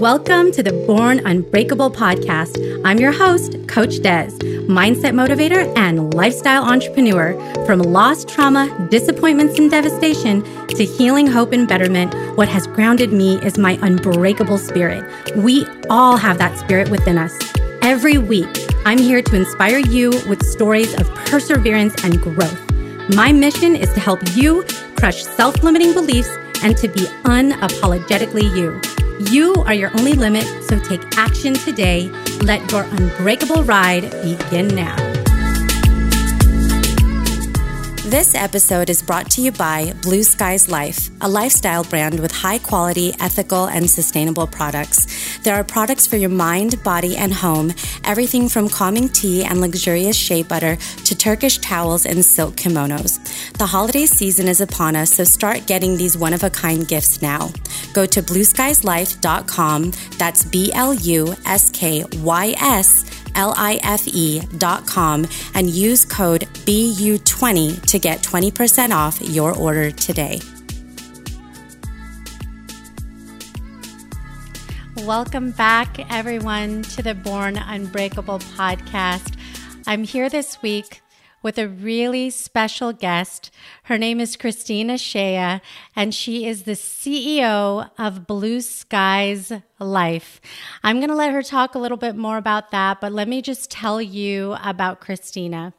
Welcome to the Born Unbreakable podcast. I'm your host, Coach Des, mindset motivator and lifestyle entrepreneur. From lost trauma, disappointments, and devastation to healing, hope, and betterment, what has grounded me is my unbreakable spirit. We all have that spirit within us. Every week, I'm here to inspire you with stories of perseverance and growth. My mission is to help you crush self limiting beliefs and to be unapologetically you. You are your only limit, so take action today. Let your unbreakable ride begin now. This episode is brought to you by Blue Skies Life, a lifestyle brand with high quality, ethical, and sustainable products. There are products for your mind, body, and home, everything from calming tea and luxurious shea butter to Turkish towels and silk kimonos. The holiday season is upon us, so start getting these one of a kind gifts now. Go to blueskieslife.com, that's B L U S K Y S L-I-F-E.com and use code BU20 to get 20% off your order today. Welcome back, everyone, to the Born Unbreakable podcast. I'm here this week with a really special guest. Her name is Christina Shea, and she is the CEO of Blue Skies Life. I'm going to let her talk a little bit more about that, but let me just tell you about Christina.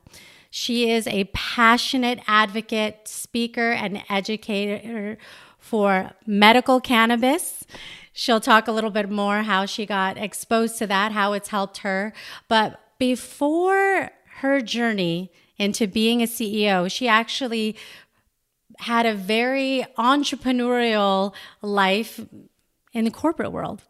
She is a passionate advocate, speaker, and educator for medical cannabis. She'll talk a little bit more how she got exposed to that, how it's helped her. But before her journey into being a CEO. She actually had a very entrepreneurial life in the corporate world.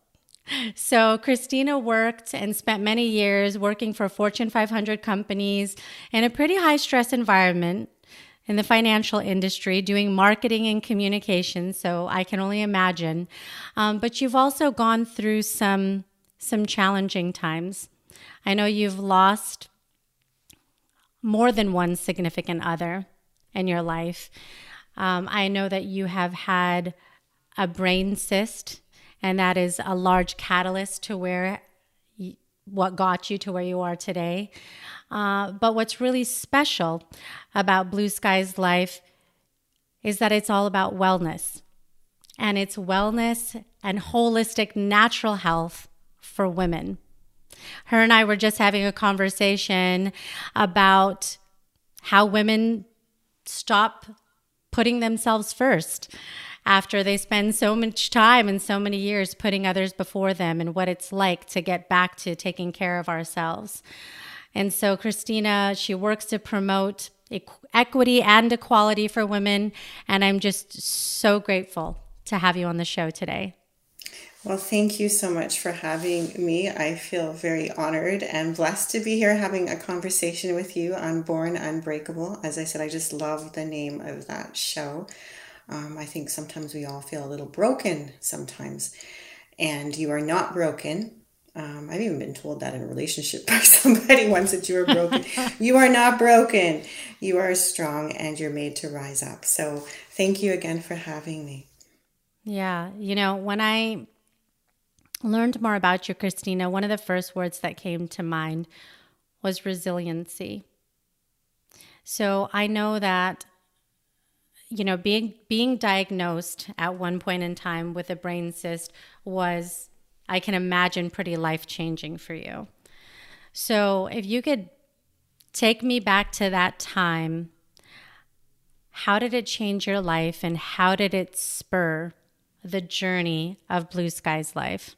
So, Christina worked and spent many years working for Fortune 500 companies in a pretty high stress environment in the financial industry, doing marketing and communication. So, I can only imagine. Um, but you've also gone through some, some challenging times. I know you've lost more than one significant other in your life. Um, I know that you have had a brain cyst, and that is a large catalyst to where what got you to where you are today. Uh, but what's really special about Blue Skies Life is that it's all about wellness, and it's wellness and holistic natural health for women. Her and I were just having a conversation about how women stop putting themselves first after they spend so much time and so many years putting others before them and what it's like to get back to taking care of ourselves. And so, Christina, she works to promote equity and equality for women. And I'm just so grateful to have you on the show today. Well, thank you so much for having me. I feel very honored and blessed to be here having a conversation with you on Born Unbreakable. As I said, I just love the name of that show. Um, I think sometimes we all feel a little broken sometimes, and you are not broken. Um, I've even been told that in a relationship by somebody once that you are broken. you are not broken. You are strong and you're made to rise up. So, thank you again for having me. Yeah. You know, when I learned more about you, Christina, one of the first words that came to mind was resiliency. So I know that you know being being diagnosed at one point in time with a brain cyst was I can imagine pretty life-changing for you. So if you could take me back to that time, how did it change your life and how did it spur the journey of Blue Skies Life?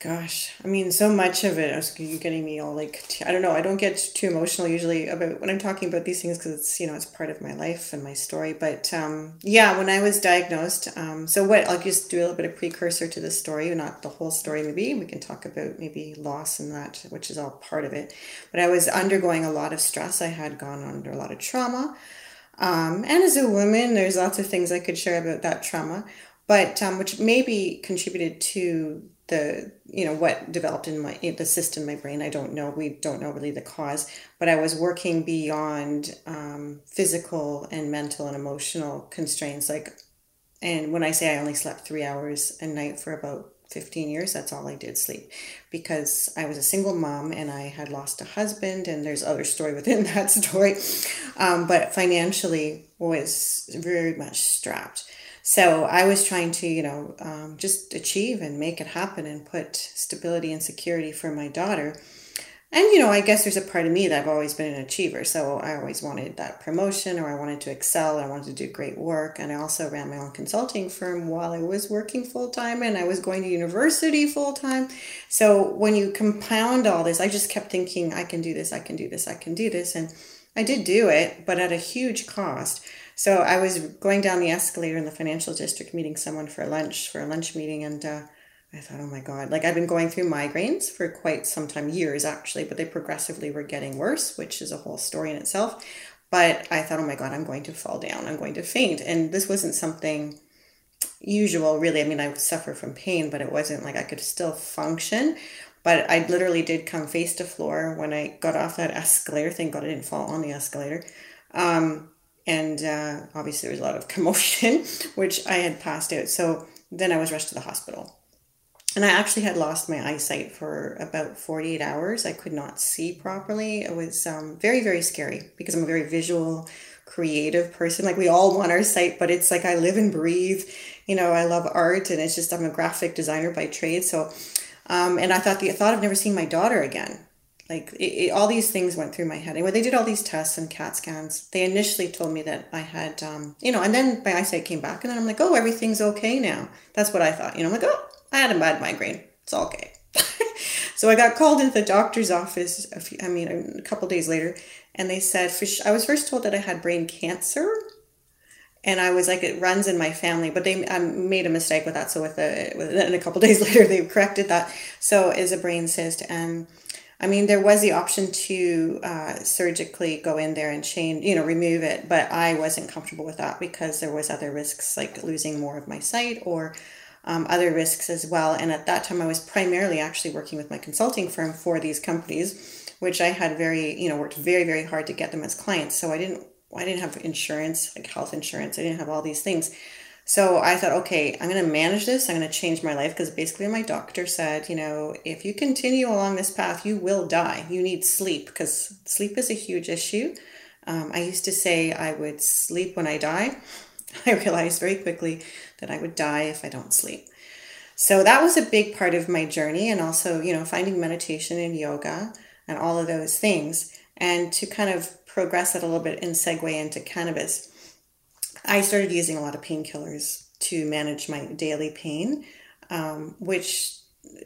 Gosh, I mean, so much of it. You're getting me all like I don't know. I don't get too emotional usually about when I'm talking about these things because it's you know it's part of my life and my story. But um, yeah, when I was diagnosed, um, so what? I'll just do a little bit of precursor to the story, not the whole story. Maybe we can talk about maybe loss and that, which is all part of it. But I was undergoing a lot of stress. I had gone under a lot of trauma, um, and as a woman, there's lots of things I could share about that trauma, but um, which maybe contributed to the you know what developed in my in the system in my brain i don't know we don't know really the cause but i was working beyond um, physical and mental and emotional constraints like and when i say i only slept three hours a night for about 15 years, that's all I did sleep because I was a single mom and I had lost a husband, and there's other story within that story. Um, but financially was very much strapped. So I was trying to, you know, um, just achieve and make it happen and put stability and security for my daughter. And you know i guess there's a part of me that i've always been an achiever. So i always wanted that promotion or i wanted to excel. I wanted to do great work. And i also ran my own consulting firm while i was working full-time and i was going to university full-time. So when you compound all this i just kept thinking i can do this. I can do this. I can do this. And i did do it but at a huge cost so i was going down the escalator in the financial district meeting someone for lunch for a lunch meeting and uh, I thought, oh my God, like I've been going through migraines for quite some time, years actually, but they progressively were getting worse, which is a whole story in itself. But I thought, oh my God, I'm going to fall down. I'm going to faint. And this wasn't something usual, really. I mean, I suffer from pain, but it wasn't like I could still function. But I literally did come face to floor when I got off that escalator. Thank God I didn't fall on the escalator. Um, and uh, obviously, there was a lot of commotion, which I had passed out. So then I was rushed to the hospital and I actually had lost my eyesight for about 48 hours. I could not see properly. It was um, very, very scary because I'm a very visual, creative person. Like we all want our sight, but it's like I live and breathe. You know, I love art, and it's just I'm a graphic designer by trade. So, um, and I thought the thought of never seeing my daughter again. Like it, it, all these things went through my head. And when they did all these tests and CAT scans, they initially told me that I had, um, you know, and then my eyesight came back, and then I'm like, oh, everything's okay now. That's what I thought. You know, I'm like, oh, I had a bad migraine. It's all okay. so I got called into the doctor's office. A few, I mean, a couple days later, and they said I was first told that I had brain cancer, and I was like, it runs in my family. But they I made a mistake with that. So with a, and a couple days later, they corrected that. So is a brain cyst, and I mean, there was the option to uh, surgically go in there and change, you know, remove it, but I wasn't comfortable with that because there was other risks like losing more of my sight or um, other risks as well. And at that time, I was primarily actually working with my consulting firm for these companies, which I had very, you know, worked very, very hard to get them as clients. So I didn't, I didn't have insurance, like health insurance. I didn't have all these things. So I thought, okay, I'm going to manage this. I'm going to change my life because basically my doctor said, you know, if you continue along this path, you will die. You need sleep because sleep is a huge issue. Um, I used to say I would sleep when I die. I realized very quickly that I would die if I don't sleep. So that was a big part of my journey, and also, you know, finding meditation and yoga and all of those things. And to kind of progress it a little bit and segue into cannabis, I started using a lot of painkillers to manage my daily pain, um, which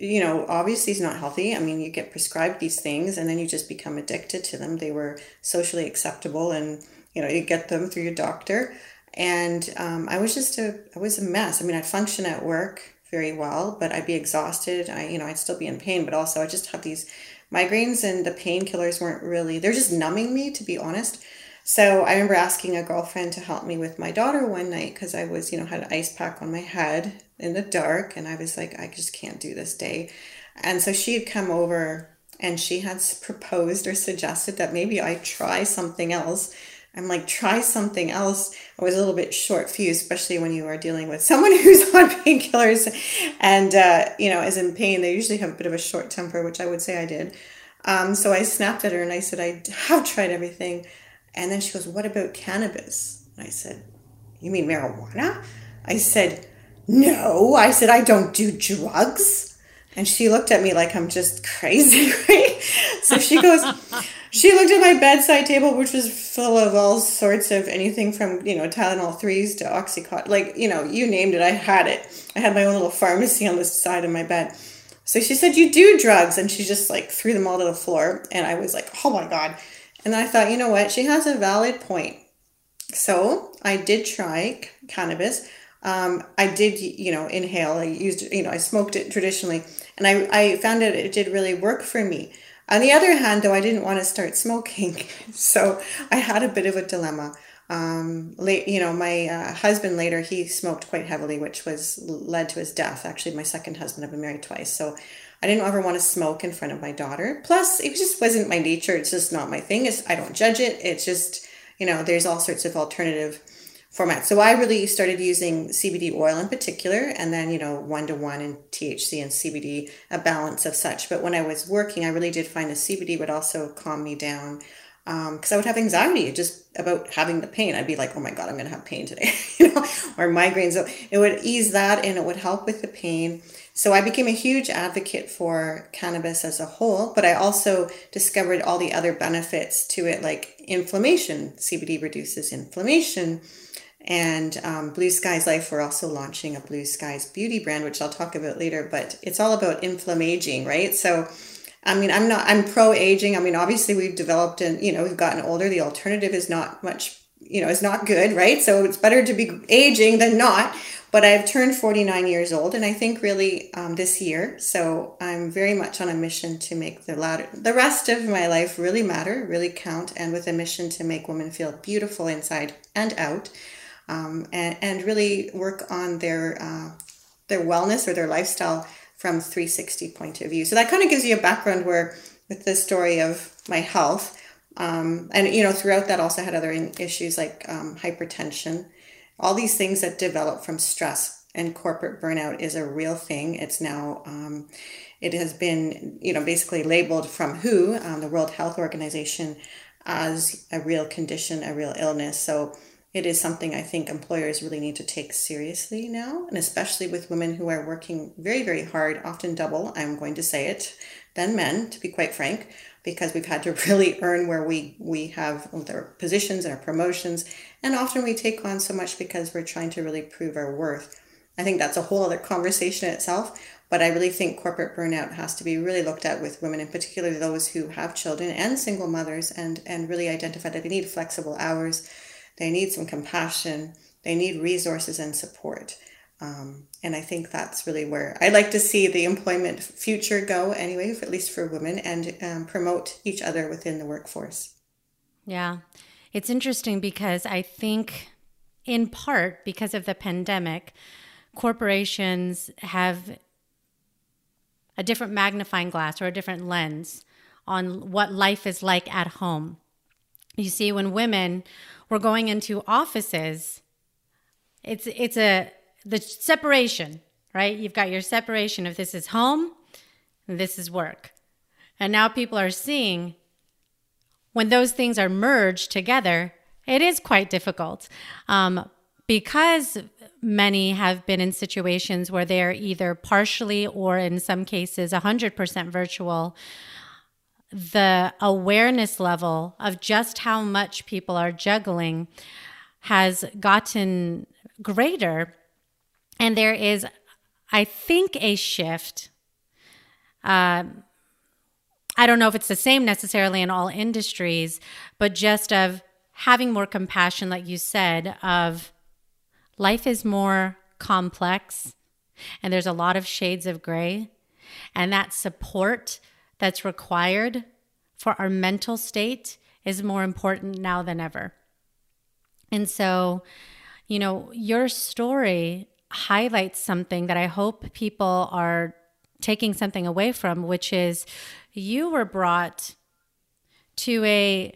you know obviously is not healthy i mean you get prescribed these things and then you just become addicted to them they were socially acceptable and you know you get them through your doctor and um, I was just a I was a mess. I mean, I'd function at work very well, but I'd be exhausted. I you know I'd still be in pain, but also I just have these migraines, and the painkillers weren't really they're just numbing me to be honest. So I remember asking a girlfriend to help me with my daughter one night because I was you know had an ice pack on my head in the dark, and I was like I just can't do this day, and so she had come over and she had proposed or suggested that maybe I try something else I'm like, try something else. I was a little bit short fused, especially when you are dealing with someone who's on painkillers and, uh, you know, is in pain. They usually have a bit of a short temper, which I would say I did. Um, so I snapped at her and I said, I have tried everything. And then she goes, What about cannabis? And I said, You mean marijuana? I said, No. I said, I don't do drugs. And she looked at me like I'm just crazy, right? So she goes, she looked at my bedside table, which was full of all sorts of anything from, you know, Tylenol 3s to Oxycontin. Like, you know, you named it, I had it. I had my own little pharmacy on the side of my bed. So she said, You do drugs. And she just like threw them all to the floor. And I was like, Oh my God. And I thought, you know what? She has a valid point. So I did try cannabis. Um, I did, you know, inhale. I used, you know, I smoked it traditionally. And I, I found that it did really work for me. On the other hand, though, I didn't want to start smoking, so I had a bit of a dilemma. Um, late, you know, my uh, husband later he smoked quite heavily, which was led to his death. Actually, my second husband, I've been married twice, so I didn't ever want to smoke in front of my daughter. Plus, it just wasn't my nature. It's just not my thing. It's I don't judge it. It's just you know, there's all sorts of alternative formats. So I really started using CBD oil in particular, and then, you know, one to one and THC and CBD, a balance of such. But when I was working, I really did find the CBD would also calm me down because um, I would have anxiety just about having the pain. I'd be like, oh my God, I'm going to have pain today, you know, or migraines. So it would ease that and it would help with the pain. So I became a huge advocate for cannabis as a whole, but I also discovered all the other benefits to it, like inflammation. CBD reduces inflammation. And um, Blue Skies Life, we're also launching a Blue Skies beauty brand, which I'll talk about later, but it's all about inflammaging, right? So I mean, I'm not, I'm pro aging. I mean, obviously we've developed and, you know, we've gotten older. The alternative is not much, you know, is not good, right? So it's better to be aging than not. But I've turned 49 years old and I think really um, this year. So I'm very much on a mission to make the latter, the rest of my life really matter, really count, and with a mission to make women feel beautiful inside and out. Um, and, and really work on their, uh, their wellness or their lifestyle from 360 point of view. So that kind of gives you a background where with the story of my health, um, and you know throughout that also had other issues like um, hypertension, all these things that develop from stress and corporate burnout is a real thing. It's now um, it has been you know basically labeled from WHO, um, the World Health Organization, as a real condition, a real illness. So it is something I think employers really need to take seriously now, and especially with women who are working very, very hard, often double, I'm going to say it, than men, to be quite frank, because we've had to really earn where we, we have our positions and our promotions. And often we take on so much because we're trying to really prove our worth. I think that's a whole other conversation itself. But I really think corporate burnout has to be really looked at with women, in particular those who have children and single mothers, and, and really identify that they need flexible hours they need some compassion. They need resources and support. Um, and I think that's really where I like to see the employment future go, anyway, at least for women, and um, promote each other within the workforce. Yeah. It's interesting because I think, in part, because of the pandemic, corporations have a different magnifying glass or a different lens on what life is like at home. You see, when women we're going into offices, it's it's a the separation, right? You've got your separation of this is home and this is work. And now people are seeing when those things are merged together, it is quite difficult. Um, because many have been in situations where they're either partially or in some cases 100% virtual the awareness level of just how much people are juggling has gotten greater. And there is, I think, a shift. Uh, I don't know if it's the same necessarily in all industries, but just of having more compassion, like you said, of life is more complex and there's a lot of shades of gray. And that support that's required for our mental state is more important now than ever. And so, you know, your story highlights something that I hope people are taking something away from, which is you were brought to a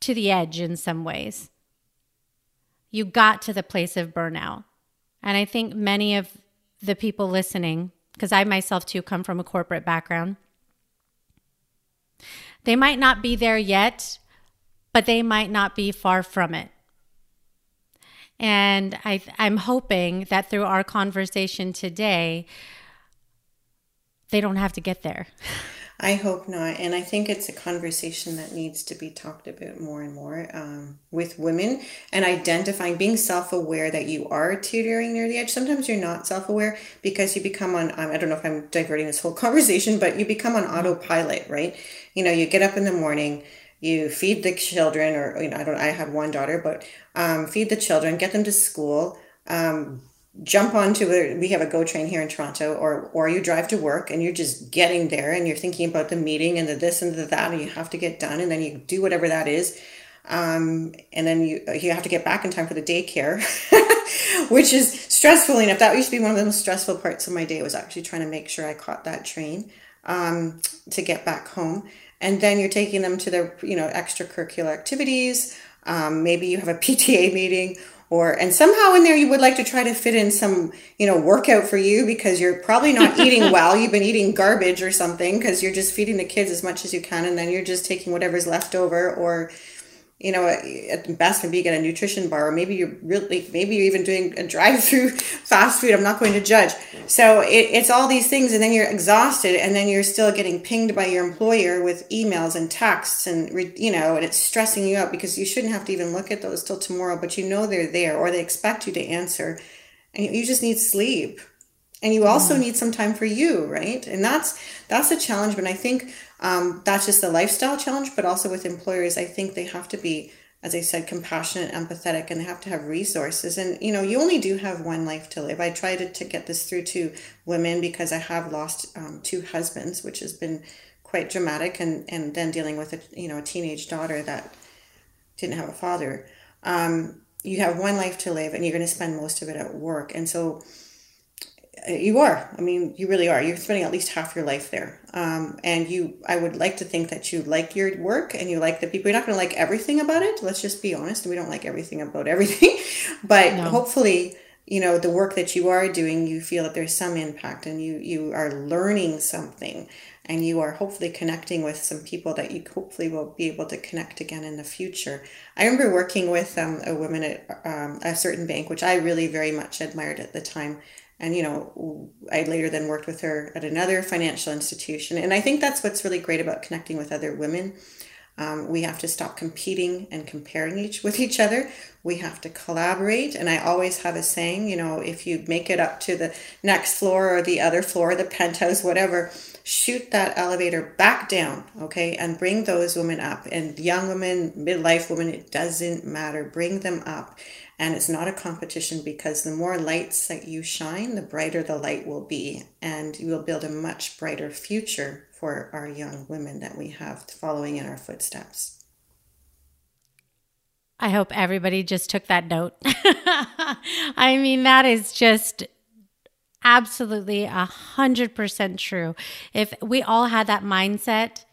to the edge in some ways. You got to the place of burnout. And I think many of the people listening, because I myself too come from a corporate background, they might not be there yet, but they might not be far from it. And I, I'm hoping that through our conversation today, they don't have to get there. I hope not. And I think it's a conversation that needs to be talked about more and more um, with women and identifying, being self aware that you are teetering near the edge. Sometimes you're not self aware because you become on, um, I don't know if I'm diverting this whole conversation, but you become on autopilot, right? You know, you get up in the morning, you feed the children, or, you know, I don't, I had one daughter, but um, feed the children, get them to school. Um, jump onto a we have a go train here in toronto or or you drive to work and you're just getting there and you're thinking about the meeting and the this and the that and you have to get done and then you do whatever that is um, and then you you have to get back in time for the daycare which is stressful enough that used to be one of the most stressful parts of my day was actually trying to make sure i caught that train um, to get back home and then you're taking them to their you know extracurricular activities. Um, maybe you have a pta meeting or and somehow in there you would like to try to fit in some you know workout for you because you're probably not eating well. You've been eating garbage or something because you're just feeding the kids as much as you can and then you're just taking whatever's left over or you know, at best maybe you get a nutrition bar, or maybe you're really, maybe you're even doing a drive-through fast food. I'm not going to judge. So it, it's all these things, and then you're exhausted, and then you're still getting pinged by your employer with emails and texts, and you know, and it's stressing you out because you shouldn't have to even look at those till tomorrow, but you know they're there, or they expect you to answer, and you just need sleep and you also mm. need some time for you right and that's that's a challenge but i think um, that's just the lifestyle challenge but also with employers i think they have to be as i said compassionate empathetic and they have to have resources. And you know you only do have one life to live. I try to, to get this through to women because i have lost um, two husbands which has been quite dramatic and and then dealing with a you know a teenage daughter that didn't have a father. Um, you have one life to live and you're going to spend most of it at work. And so you are. I mean, you really are. You're spending at least half your life there. Um, and you, I would like to think that you like your work and you like the people. You're not going to like everything about it. Let's just be honest. We don't like everything about everything. but no. hopefully, you know, the work that you are doing, you feel that there's some impact and you, you are learning something and you are hopefully connecting with some people that you hopefully will be able to connect again in the future. I remember working with um, a woman at um, a certain bank, which I really very much admired at the time and you know i later then worked with her at another financial institution. And i think that's what's really great about connecting with other women. Um, we have to stop competing and comparing each with each other. We have to collaborate. And i always have a saying you know if you make it up to the next floor or the other floor the penthouse whatever shoot that elevator back down okay and bring those women up. And young women midlife women it doesn't matter. Bring them up and it's not a competition because the more lights that you shine, the brighter the light will be. And you will build a much brighter future for our young women that we have following in our footsteps. I hope everybody just took that note. I mean, that is just absolutely a hundred percent true. If we all had that mindset,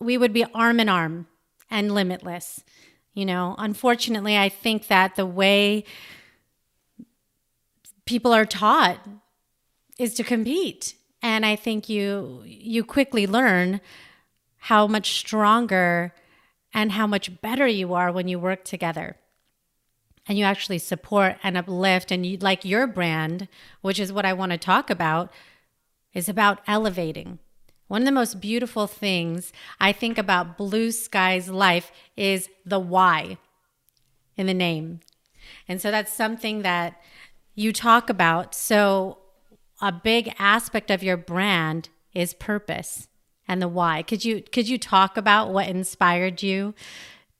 we would be arm in arm and limitless. You know, unfortunately, I think that the way people are taught is to compete. And I think you you quickly learn how much stronger and how much better you are when you work together. And you actually support and uplift and you like your brand, which is what I want to talk about, is about elevating one of the most beautiful things I think about Blue Skies life is the why in the name. And so that's something that you talk about. So, a big aspect of your brand is purpose and the why. Could you could you talk about what inspired you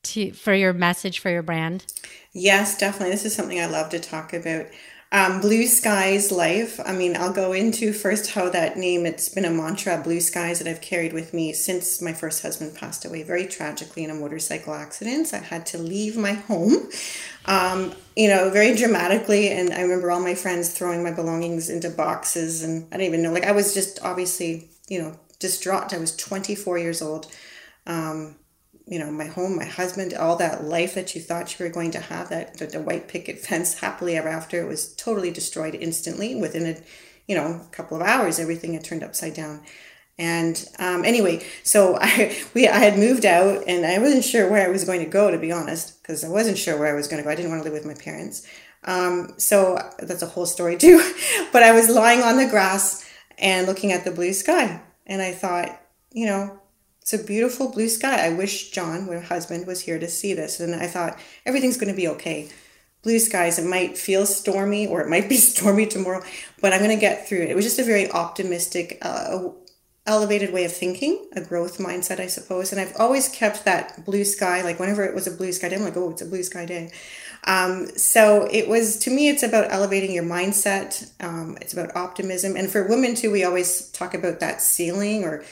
to for your message for your brand? Yes, definitely. This is something I love to talk about. Um, blue skies life. I mean, I'll go into first how that name, it's been a mantra, blue skies, that I've carried with me since my first husband passed away very tragically in a motorcycle accident. So I had to leave my home, um, you know, very dramatically. And I remember all my friends throwing my belongings into boxes. And I didn't even know, like, I was just obviously, you know, distraught. I was 24 years old. Um, you know, my home, my husband, all that life that you thought you were going to have, that the, white picket fence happily ever after, was totally destroyed instantly. Within a, you know, a couple of hours, everything had turned upside down. And um, anyway, so I we I had moved out, and I wasn't sure where I was going to go, to be honest, because I wasn't sure where I was going to go. I didn't want to live with my parents. Um, so that's a whole story too. but I was lying on the grass and looking at the blue sky, and I thought, you know, it's a beautiful blue sky. I wish John, my husband, was here to see this. And I thought, everything's going to be okay. Blue skies, it might feel stormy or it might be stormy tomorrow, but I'm going to get through it. It was just a very optimistic, uh, elevated way of thinking, a growth mindset, I suppose. And I've always kept that blue sky, like whenever it was a blue sky day, I'm like, oh, it's a blue sky day. Um, so it was, to me, it's about elevating your mindset. Um, it's about optimism. And for women too, we always talk about that ceiling or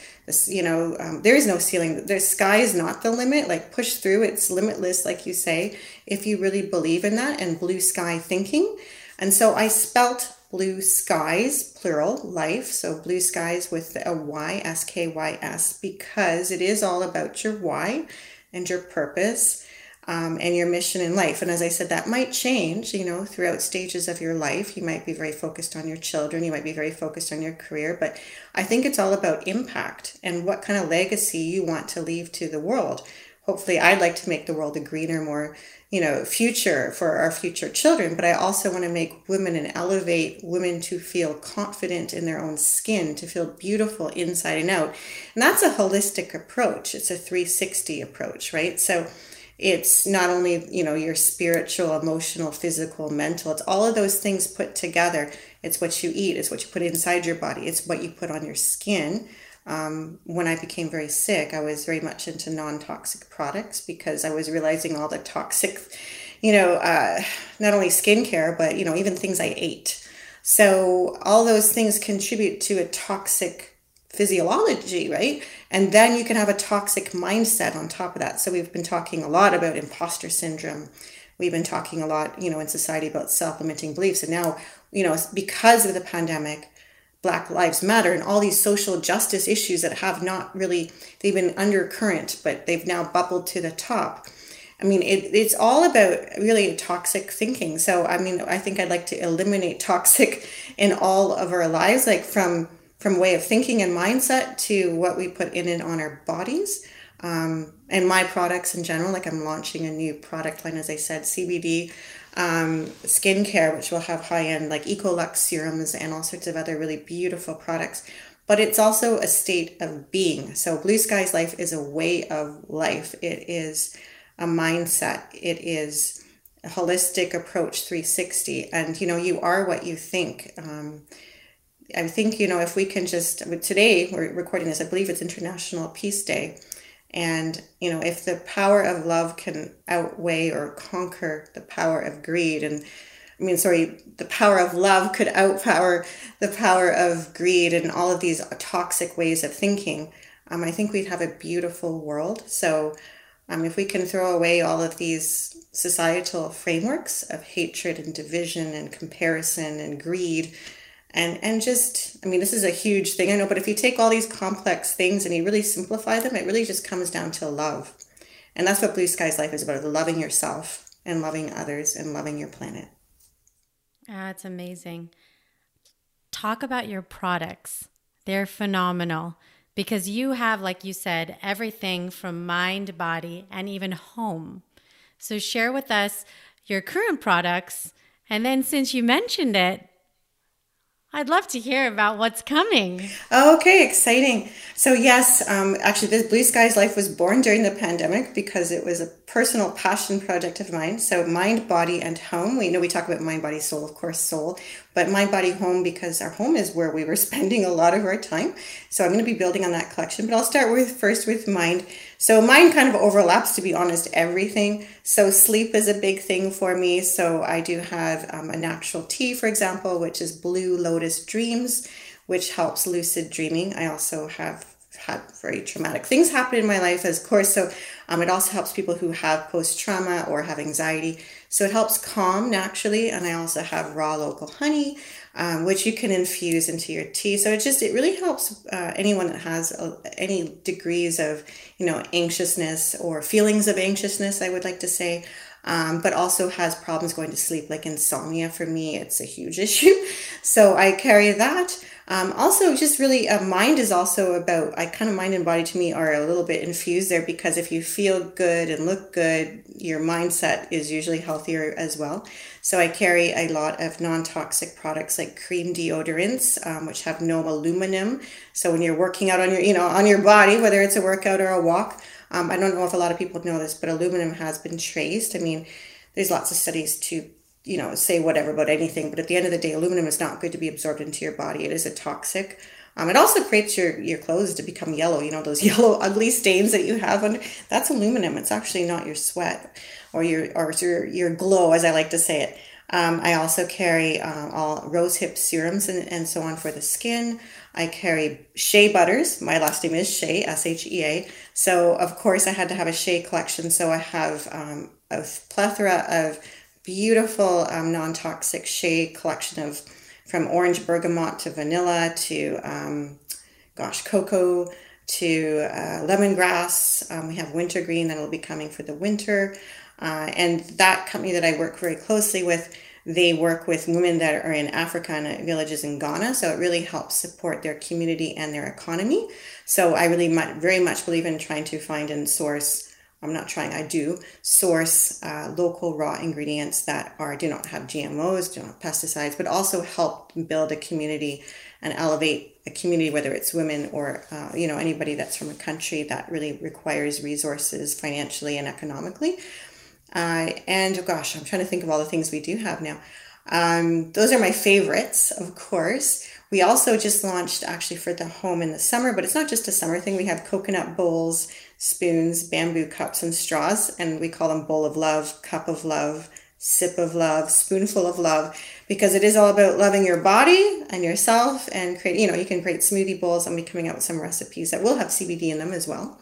you know um, there is no ceiling. The sky is not the limit. Like push through it's limitless like you say if you really believe in that and blue sky thinking. And so i spelt blue skies plural life. So blue skies with a y s k y s because it is all about your why and your purpose um, and your mission in life. And as I said, that might change, you know, throughout stages of your life. You might be very focused on your children, you might be very focused on your career, but I think it's all about impact and what kind of legacy you want to leave to the world. Hopefully, I'd like to make the world a greener, more, you know, future for our future children, but I also want to make women and elevate women to feel confident in their own skin, to feel beautiful inside and out. And that's a holistic approach. It's a 360 approach, right? So, it's not only you know your spiritual emotional physical mental it's all of those things put together. It's what you eat it's what you put inside your body it's what you put on your skin. Um, when i became very sick i was very much into non-toxic products because i was realizing all the toxic you know uh, not only skincare but you know even things i ate. So all those things contribute to a toxic physiology, right? And then you can have a toxic mindset on top of that. So we've been talking a lot about imposter syndrome. We've been talking a lot, you know, in society about self-limiting beliefs. And now, you know, because of the pandemic, Black Lives Matter and all these social justice issues that have not really, they've been undercurrent, but they've now bubbled to the top. I mean, it, it's all about really toxic thinking. So, I mean, I think I'd like to eliminate toxic in all of our lives, like from from way of thinking and mindset to what we put in and on our bodies. Um, and my products in general, like I'm launching a new product line, as I said, CBD um, skincare, which will have high end like Ecolux serums and all sorts of other really beautiful products. But it's also a state of being. So Blue Skies Life is a way of life. It is a mindset. It is a holistic approach 360. And you know, you are what you think. Um, I think, you know, if we can just, today we're recording this, I believe it's International Peace Day. And, you know, if the power of love can outweigh or conquer the power of greed, and I mean, sorry, the power of love could outpower the power of greed and all of these toxic ways of thinking, um, I think we'd have a beautiful world. So, um, if we can throw away all of these societal frameworks of hatred and division and comparison and greed, and and just i mean this is a huge thing i know but if you take all these complex things and you really simplify them it really just comes down to love. And that's what blue skies life is about loving yourself and loving others and loving your planet. That's amazing. Talk about your products. They're phenomenal because you have like you said everything from mind body and even home. So share with us your current products. And then since you mentioned it I'd love to hear about what's coming. Okay, exciting. So, yes, um, actually, this Blue Skies Life was born during the pandemic because it was a personal passion project of mine. So, mind, body, and home. We know we talk about mind, body, soul, of course, soul, but mind, body, home because our home is where we were spending a lot of our time. So, I'm going to be building on that collection, but I'll start with first with mind. So, mine kind of overlaps, to be honest, everything. So, sleep is a big thing for me. So, I do have um, a natural tea, for example, which is Blue Lotus Dreams, which helps lucid dreaming. I also have had very traumatic things happen in my life, as course. So um, it also helps people who have post trauma or have anxiety. So it helps calm naturally. And I also have raw local honey, um, which you can infuse into your tea. So it just it really helps uh, anyone that has uh, any degrees of you know anxiousness or feelings of anxiousness. I would like to say. Um, but also has problems going to sleep, like insomnia. For me, it's a huge issue. So I carry that. Um, also, just really, uh, mind is also about, I kind of mind and body to me are a little bit infused there because if you feel good and look good, your mindset is usually healthier as well. So I carry a lot of non toxic products like cream deodorants, um, which have no aluminum. So when you're working out on your, you know, on your body, whether it's a workout or a walk, um, I don't know if a lot of people know this, but aluminum has been traced. I mean, there's lots of studies to you know, say whatever about anything, but at the end of the day, aluminum is not good to be absorbed into your body. It is a toxic. Um, it also creates your, your clothes to become yellow. You know, those yellow, ugly stains that you have under that's aluminum. It's actually not your sweat or your, or your, your glow, as I like to say it. Um, I also carry uh, all rose hip serums and, and so on for the skin. I carry shea butters. My last name is Shea, S H E A. So, of course, I had to have a shea collection. So, I have um, a plethora of beautiful um, non-toxic shea collection of from orange bergamot to vanilla to um, gosh cocoa to uh, lemongrass. Um, we have wintergreen that will be coming for the winter. Uh, and that company that I work very closely with, they work with women that are in Africa and villages in Ghana. So it really helps support their community and their economy. So I really very much believe in trying to find and source. I'm not trying, I do source uh, local raw ingredients that are do not have GMOs, do not have pesticides, but also help build a community and elevate a community, whether it's women or uh, you know anybody that's from a country that really requires resources financially and economically. Uh, and oh gosh, I'm trying to think of all the things we do have now. Um, those are my favorites, of course. We also just launched actually for the home in the summer, but it's not just a summer thing. We have coconut bowls, spoons, bamboo cups, and straws, and we call them bowl of love, cup of love, sip of love, spoonful of love, because it is all about loving your body and yourself and create, you know, you can create smoothie bowls. I'm be coming out with some recipes that will have CBD in them as well.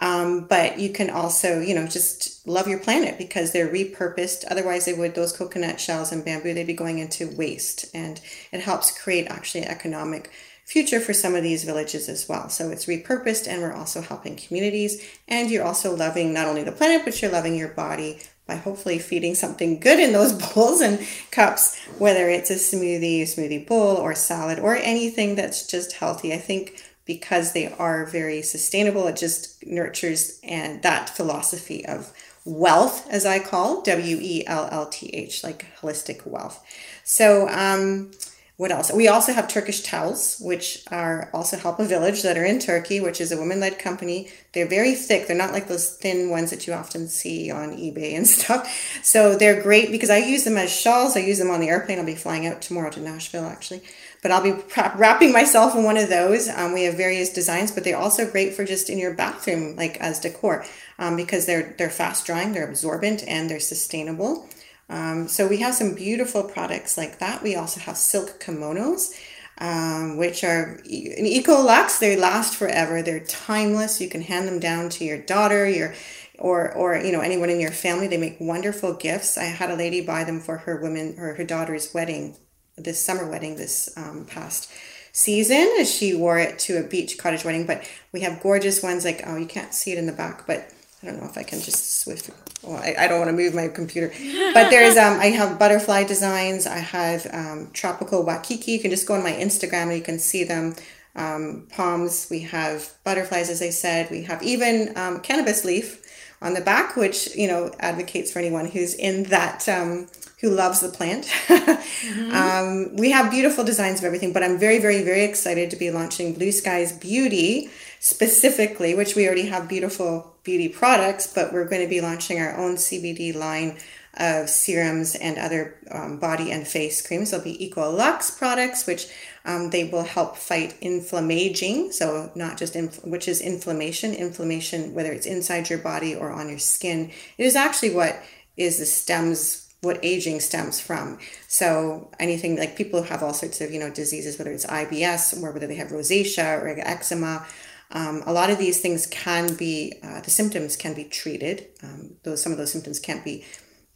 Um, but you can also, you know, just love your planet because they're repurposed. Otherwise, they would, those coconut shells and bamboo, they'd be going into waste. And it helps create actually economic future for some of these villages as well. So it's repurposed and we're also helping communities. And you're also loving not only the planet, but you're loving your body by hopefully feeding something good in those bowls and cups, whether it's a smoothie, smoothie bowl, or salad, or anything that's just healthy. I think because they are very sustainable. It just nurtures and that philosophy of wealth, as I call W E L L T H, like holistic wealth. So, um, what else? We also have Turkish towels, which are also help a village that are in Turkey, which is a women-led company. They're very thick. They're not like those thin ones that you often see on eBay and stuff. So they're great because I use them as shawls. I use them on the airplane. I'll be flying out tomorrow to Nashville actually but I'll be wrapping myself in one of those. Um, we have various designs, but they're also great for just in your bathroom, like as decor, um, because they're they're fast drying, they're absorbent, and they're sustainable. Um, so we have some beautiful products like that. We also have silk kimonos. Um, which are in Eco Lux. They last forever. They're timeless. You can hand them down to your daughter, your or or you know anyone in your family. They make wonderful gifts. I had a lady buy them for her woman or her daughter's wedding this summer wedding this um, past season as she wore it to a beach cottage wedding. But we have gorgeous ones like, oh, you can't see it in the back, but I don't know if I can just swift. Well, I, I don't want to move my computer, but there's um I have butterfly designs. I have um, tropical Waikiki. You can just go on my Instagram and you can see them. Um, palms. We have butterflies, as I said. We have even um, cannabis leaf on the back, which you know advocates for anyone who's in that um, who loves the plant. mm-hmm. um, we have beautiful designs of everything, but I'm very, very, very excited to be launching Blue Skies Beauty specifically, which we already have beautiful beauty products, but we're going to be launching our own CBD line of serums and other um, body and face creams. They'll be Lux products, which um, they will help fight inflammaging. So not just inf- which is inflammation, inflammation whether it's inside your body or on your skin. It is actually what is the stems what aging stems from. So anything like people have all sorts of you know diseases, whether it's IBS or whether they have rosacea or eczema. Um, a lot of these things can be uh, the symptoms can be treated. Um, those some of those symptoms can't be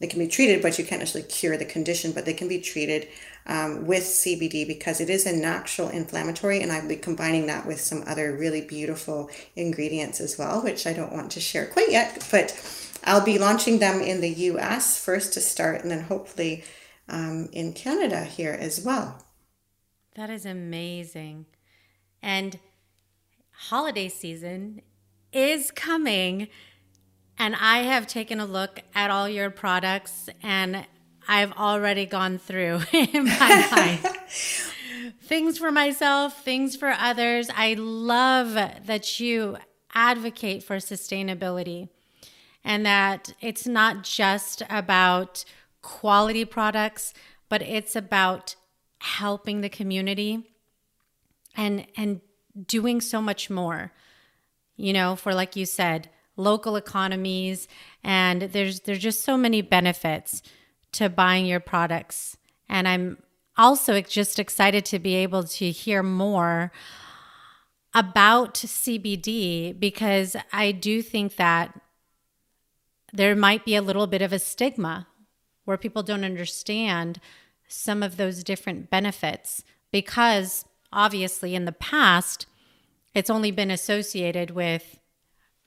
they can be treated, but you can't actually cure the condition. But they can be treated um, with CBD because it is a natural inflammatory, and I'll be combining that with some other really beautiful ingredients as well, which I don't want to share quite yet, but I'll be launching them in the US first to start, and then hopefully um, in Canada here as well. That is amazing. And holiday season is coming. And I have taken a look at all your products and I've already gone through in my life. things for myself, things for others. I love that you advocate for sustainability and that it's not just about quality products, but it's about helping the community and and doing so much more. You know, for like you said, local economies and there's there's just so many benefits to buying your products. And I'm also just excited to be able to hear more about CBD because I do think that there might be a little bit of a stigma where people don't understand some of those different benefits because obviously in the past it's only been associated with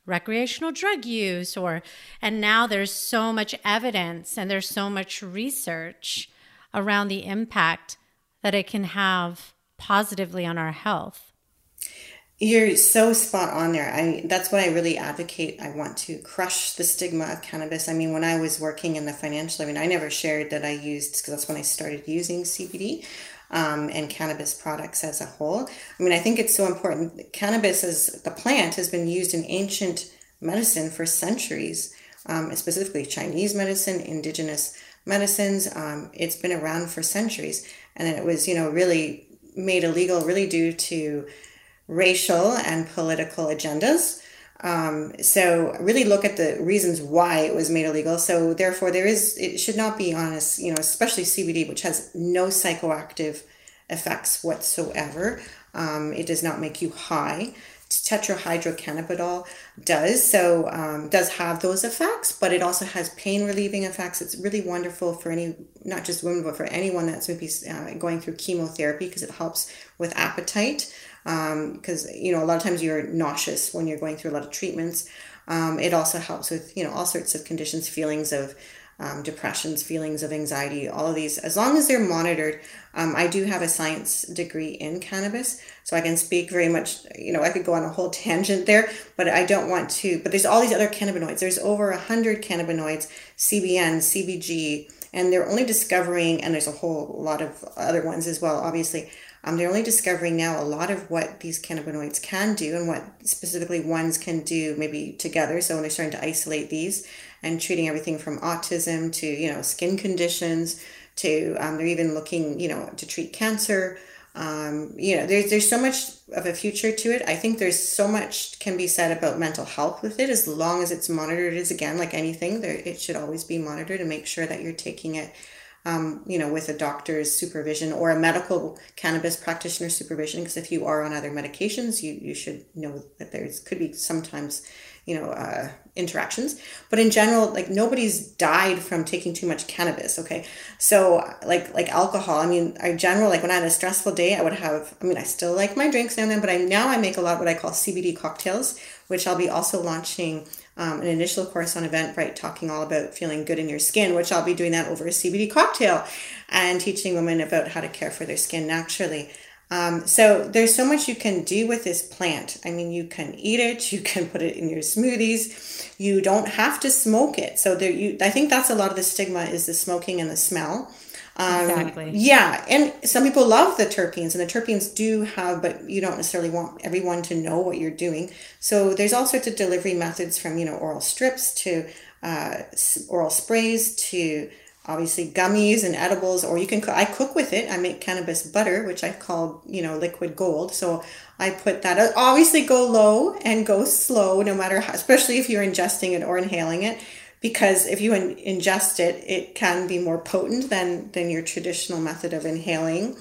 recreational drug use or and now there's so much evidence and there's so much research around the impact that it can have positively on our health. You're so spot on there. I that's what I really advocate. I want to crush the stigma of cannabis. I mean, when I was working in the financial, I mean, I never shared that I used because that's when I started using CBD um, and cannabis products as a whole. I mean, I think it's so important. Cannabis as the plant has been used in ancient medicine for centuries, um, specifically Chinese medicine, indigenous medicines. Um, it's been around for centuries, and it was, you know, really made illegal really due to racial and political agendas. Um, so really look at the reasons why it was made illegal. So therefore, there is it should not be honest, you know, especially CBD, which has no psychoactive effects whatsoever. Um, it does not make you high. Tetrahydrocannabinol does so um, does have those effects, but it also has pain relieving effects. It's really wonderful for any not just women, but for anyone that's maybe uh, going through chemotherapy because it helps with appetite because um, you know a lot of times you're nauseous when you're going through a lot of treatments. Um, it also helps with you know all sorts of conditions, feelings of um, depressions, feelings of anxiety, all of these. As long as they're monitored, um, I do have a science degree in cannabis, so I can speak very much. You know, I could go on a whole tangent there, but I don't want to. But there's all these other cannabinoids. There's over a hundred cannabinoids, CBN, CBG, and they're only discovering, and there's a whole lot of other ones as well, obviously. Um, they're only discovering now a lot of what these cannabinoids can do and what specifically ones can do maybe together. So when they're starting to isolate these and treating everything from autism to, you know, skin conditions to, um, they're even looking, you know, to treat cancer. Um, you know, there's, there's so much of a future to it. I think there's so much can be said about mental health with it as long as it's monitored is again, like anything there, it should always be monitored and make sure that you're taking it um, you know, with a doctor's supervision or a medical cannabis practitioner supervision. Because if you are on other medications, you, you should know that there's could be sometimes, you know, uh, interactions. But in general, like nobody's died from taking too much cannabis. Okay, so like like alcohol. I mean, I general like when I had a stressful day, I would have. I mean, I still like my drinks now and then, but I now I make a lot what I call CBD cocktails, which I'll be also launching um, an initial course on Eventbrite talking all about feeling good in your skin, which I'll be doing that over a CBD cocktail and teaching women about how to care for their skin naturally. Um, so there's so much you can do with this plant. I mean, you can eat it, you can put it in your smoothies. You don't have to smoke it. So there, you. I think that's a lot of the stigma is the smoking and the smell. Um, exactly. Yeah, and some people love the terpenes, and the terpenes do have, but you don't necessarily want everyone to know what you're doing. So there's all sorts of delivery methods, from you know oral strips to uh, oral sprays to obviously gummies and edibles, or you can. I cook with it. I make cannabis butter, which I call you know liquid gold. So I put that. Obviously, go low and go slow, no matter how, especially if you're ingesting it or inhaling it because if you in, ingest it, it can be more potent than, than your traditional method of inhaling.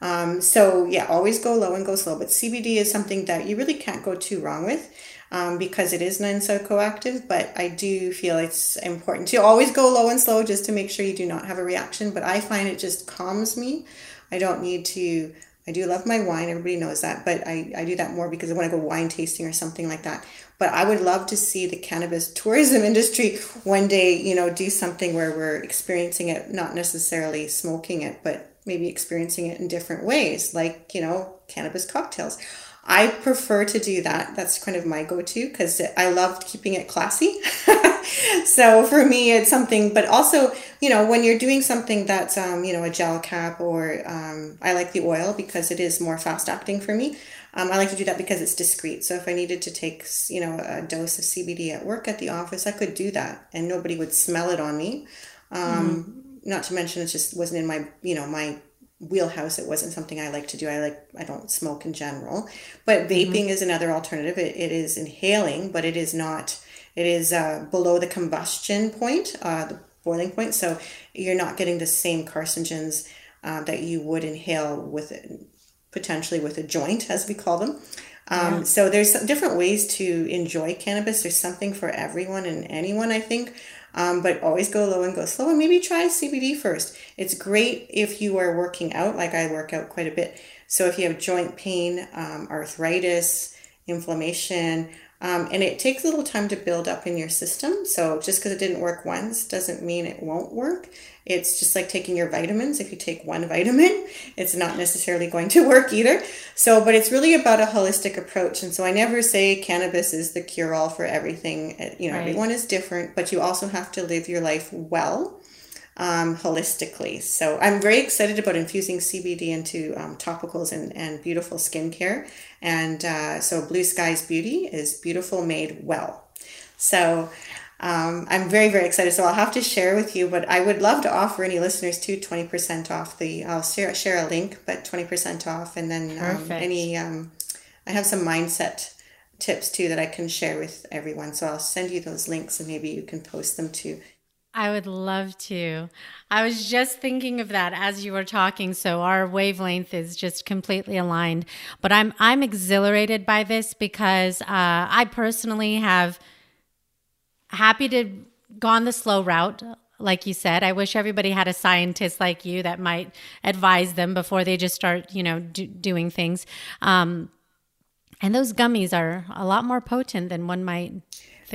Um, so yeah, always go low and go slow. But CBD is something that you really can't go too wrong with um, because it is non-psychoactive. But I do feel it's important to always go low and slow just to make sure you do not have a reaction. But I find it just calms me. I don't need to I do love my wine. Everybody knows that, but I, I do that more because I want to go wine tasting or something like that. But I would love to see the cannabis tourism industry one day, you know, do something where we're experiencing it, not necessarily smoking it, but maybe experiencing it in different ways, like, you know, cannabis cocktails. I prefer to do that. That's kind of my go to because I loved keeping it classy. so for me, it's something, but also, you know, when you're doing something that's, um, you know, a gel cap or um, I like the oil because it is more fast acting for me. Um, I like to do that because it's discreet. So if I needed to take, you know, a dose of CBD at work at the office, I could do that and nobody would smell it on me. Um, mm-hmm. Not to mention it just wasn't in my, you know, my wheelhouse. It wasn't something I like to do. I like I don't smoke in general, but mm-hmm. vaping mm-hmm. is another alternative. It, it is inhaling, but it is not. It is uh, below the combustion point, uh, the boiling point. So you're not getting the same carcinogens uh, that you would inhale with potentially with a joint, as we call them. Um, yeah. So there's different ways to enjoy cannabis. There's something for everyone and anyone, I think. Um, but always go low and go slow and maybe try CBD first. It's great if you are working out, like I work out quite a bit. So if you have joint pain, um, arthritis, inflammation, Um, and it takes a little time to build up in your system. So just because it didn't work once doesn't mean it won't work. It's just like taking your vitamins. If you take one vitamin, it's not necessarily going to work either. So, but it's really about a holistic approach. And so I never say cannabis is the cure all for everything. You know, right. everyone is different, but you also have to live your life well um, holistically. So I'm very excited about infusing CBD into um, topicals and, and beautiful skincare. And uh, so Blue Skies Beauty is beautiful made well. So um, I'm very, very excited. So I'll have to share with you, but I would love to offer any listeners too 20% off the, I'll share, share a link, but 20% off. And then um, any, um, I have some mindset tips too that I can share with everyone. So I'll send you those links and maybe you can post them too. I would love to. I was just thinking of that as you were talking, so our wavelength is just completely aligned. But I'm I'm exhilarated by this because uh, I personally have happy to gone the slow route like you said. I wish everybody had a scientist like you that might advise them before they just start you know do, doing things. Um, and those gummies are a lot more potent than one might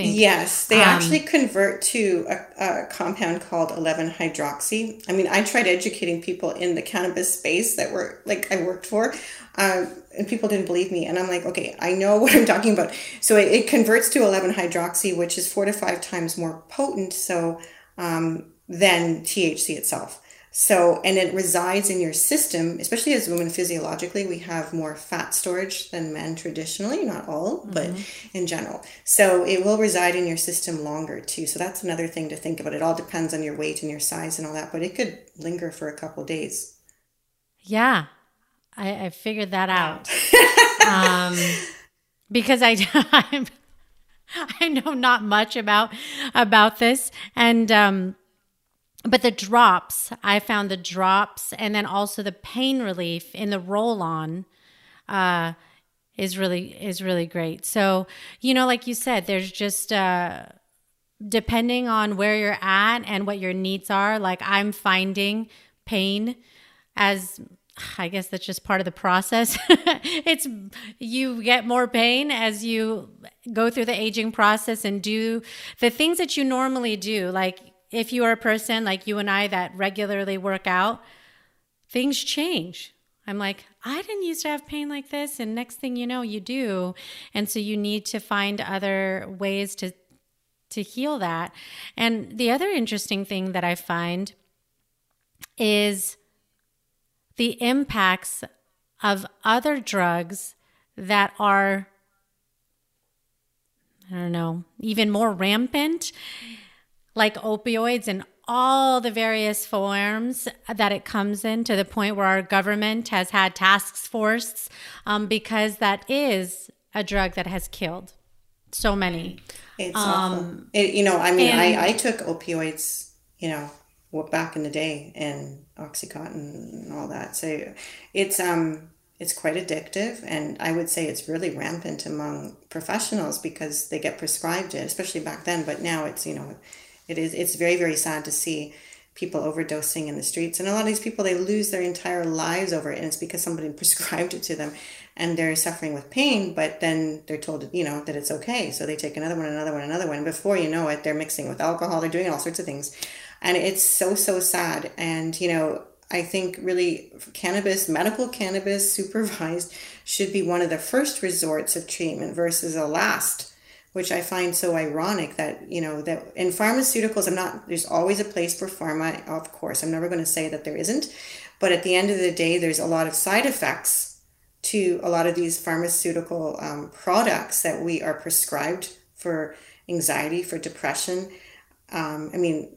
think yes they um, actually convert to a, a, compound called 11 hydroxy i mean i tried educating people in the cannabis space that were like i worked for um, and people didn't believe me. And I'm like, okay, I know what I'm talking about. So it, it converts to 11 hydroxy, which is four to five times more potent. So um, than THC itself. So, and it resides in your system, especially as women physiologically, we have more fat storage than men traditionally, not all, mm-hmm. but in general. So, it will reside in your system longer too. So, that's another thing to think about. It all depends on your weight and your size and all that, but it could linger for a couple days. Yeah, I, I figured that out. um, because I, I'm, I know not much about about this, and um, but the drops, I found the drops, and then also the pain relief in the roll on. Uh, is really is really great. So, you know, like you said, there's just uh depending on where you're at and what your needs are, like I'm finding pain as I guess that's just part of the process. it's you get more pain as you go through the aging process and do the things that you normally do. Like if you are a person like you and I that regularly work out, things change. I'm like, I didn't used to have pain like this. And next thing you know, you do. And so you need to find other ways to to heal that. And the other interesting thing that I find is the impacts of other drugs that are, I don't know, even more rampant, like opioids and all the various forms that it comes in to the point where our government has had task force um, because that is a drug that has killed so many. It's um, awful. It, you know, I mean, and, I, I took opioids, you know, back in the day and oxycontin and all that so it's um it's quite addictive and i would say it's really rampant among professionals because they get prescribed it especially back then but now it's you know it is it's very very sad to see people overdosing in the streets. And a lot of these people they lose their entire lives over it and it's because somebody prescribed it to them. And they're suffering with pain but then they're told you know that it's okay. So they take another one another one another one. Before you know it they're mixing with alcohol. They're doing all sorts of things. And it's so so sad. And you know i think really cannabis medical cannabis supervised should be one of the first resorts of treatment versus a last which i find so ironic that you know that in pharmaceuticals i'm not there's always a place for pharma of course i'm never going to say that there isn't but at the end of the day there's a lot of side effects to a lot of these pharmaceutical um, products that we are prescribed for anxiety for depression um, i mean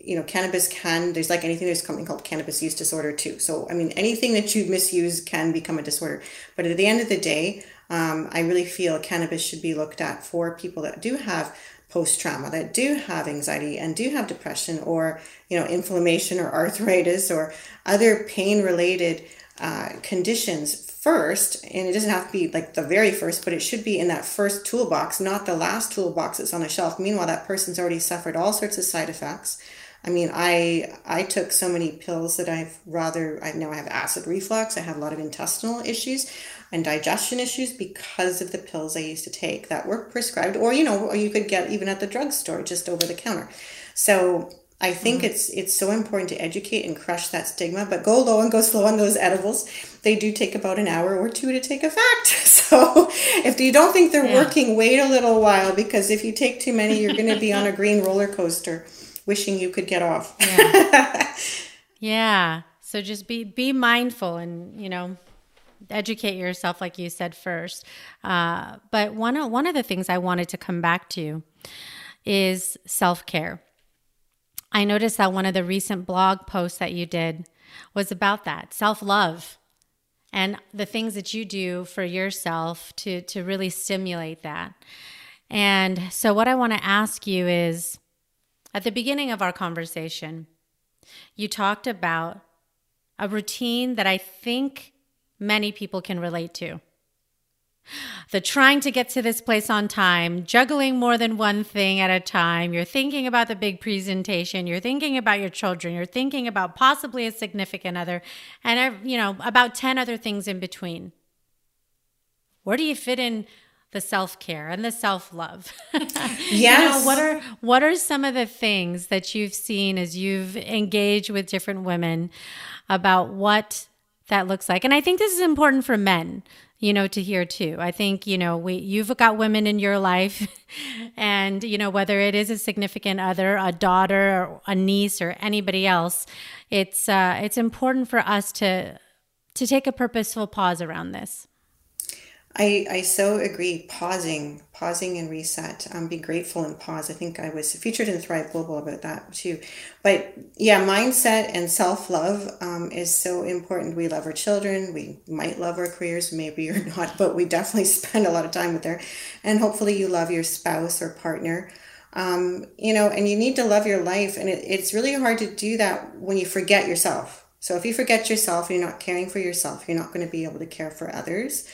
you know, cannabis can, there's like anything, there's something called cannabis use disorder too. So, I mean, anything that you misuse can become a disorder. But at the end of the day, um, I really feel cannabis should be looked at for people that do have post trauma, that do have anxiety and do have depression or, you know, inflammation or arthritis or other pain related uh, conditions first and it doesn't have to be like the very first but it should be in that first toolbox not the last toolbox that's on the shelf meanwhile that person's already suffered all sorts of side effects I mean, I I took so many pills that I've rather I know I have acid reflux. I have a lot of intestinal issues. And digestion issues because of the pills I used to take that were prescribed, or you know, or you could get even at the drugstore just over the counter. So I think mm-hmm. it's it's so important to educate and crush that stigma, but go low and go slow on those edibles. They do take about an hour or two to take effect. So if you don't think they're yeah. working, wait a little while because if you take too many, you're going to be on a green roller coaster, wishing you could get off. Yeah. yeah. So just be be mindful and you know educate yourself, like you said first. Uh, but one of, one of the things I wanted to come back to is self care I noticed that one of the recent blog posts that you did was about that self love and the things that you do for yourself to, to really stimulate that. And so, what I want to ask you is at the beginning of our conversation, you talked about a routine that I think many people can relate to the trying to get to this place on time, juggling more than one thing at a time. You're thinking about the big presentation. You're thinking about your children. You're thinking about possibly a significant other and, uh, you know, about 10 other things in between. Where do you fit in the self-care and the self-love? yes. you know, what are what are some of the things that you've seen as you've engaged with different women about what that looks like? And I think this is important for men you know, to hear too. I think, you know, we you've got women in your life and, you know, whether it is a significant other, a daughter, or a niece or anybody else, it's uh it's important for us to to take a purposeful pause around this. I, I so agree. Pausing, pausing and reset. Um, be grateful and pause. I think I was featured in Thrive Global about that too. But yeah, mindset and self love um, is so important. We love our children. We might love our careers, maybe or not, but we definitely spend a lot of time with there. And hopefully, you love your spouse or partner. Um, you know, and you need to love your life. And it, it's really hard to do that when you forget yourself. So if you forget yourself, you're not caring for yourself. You're not going to be able to care for others.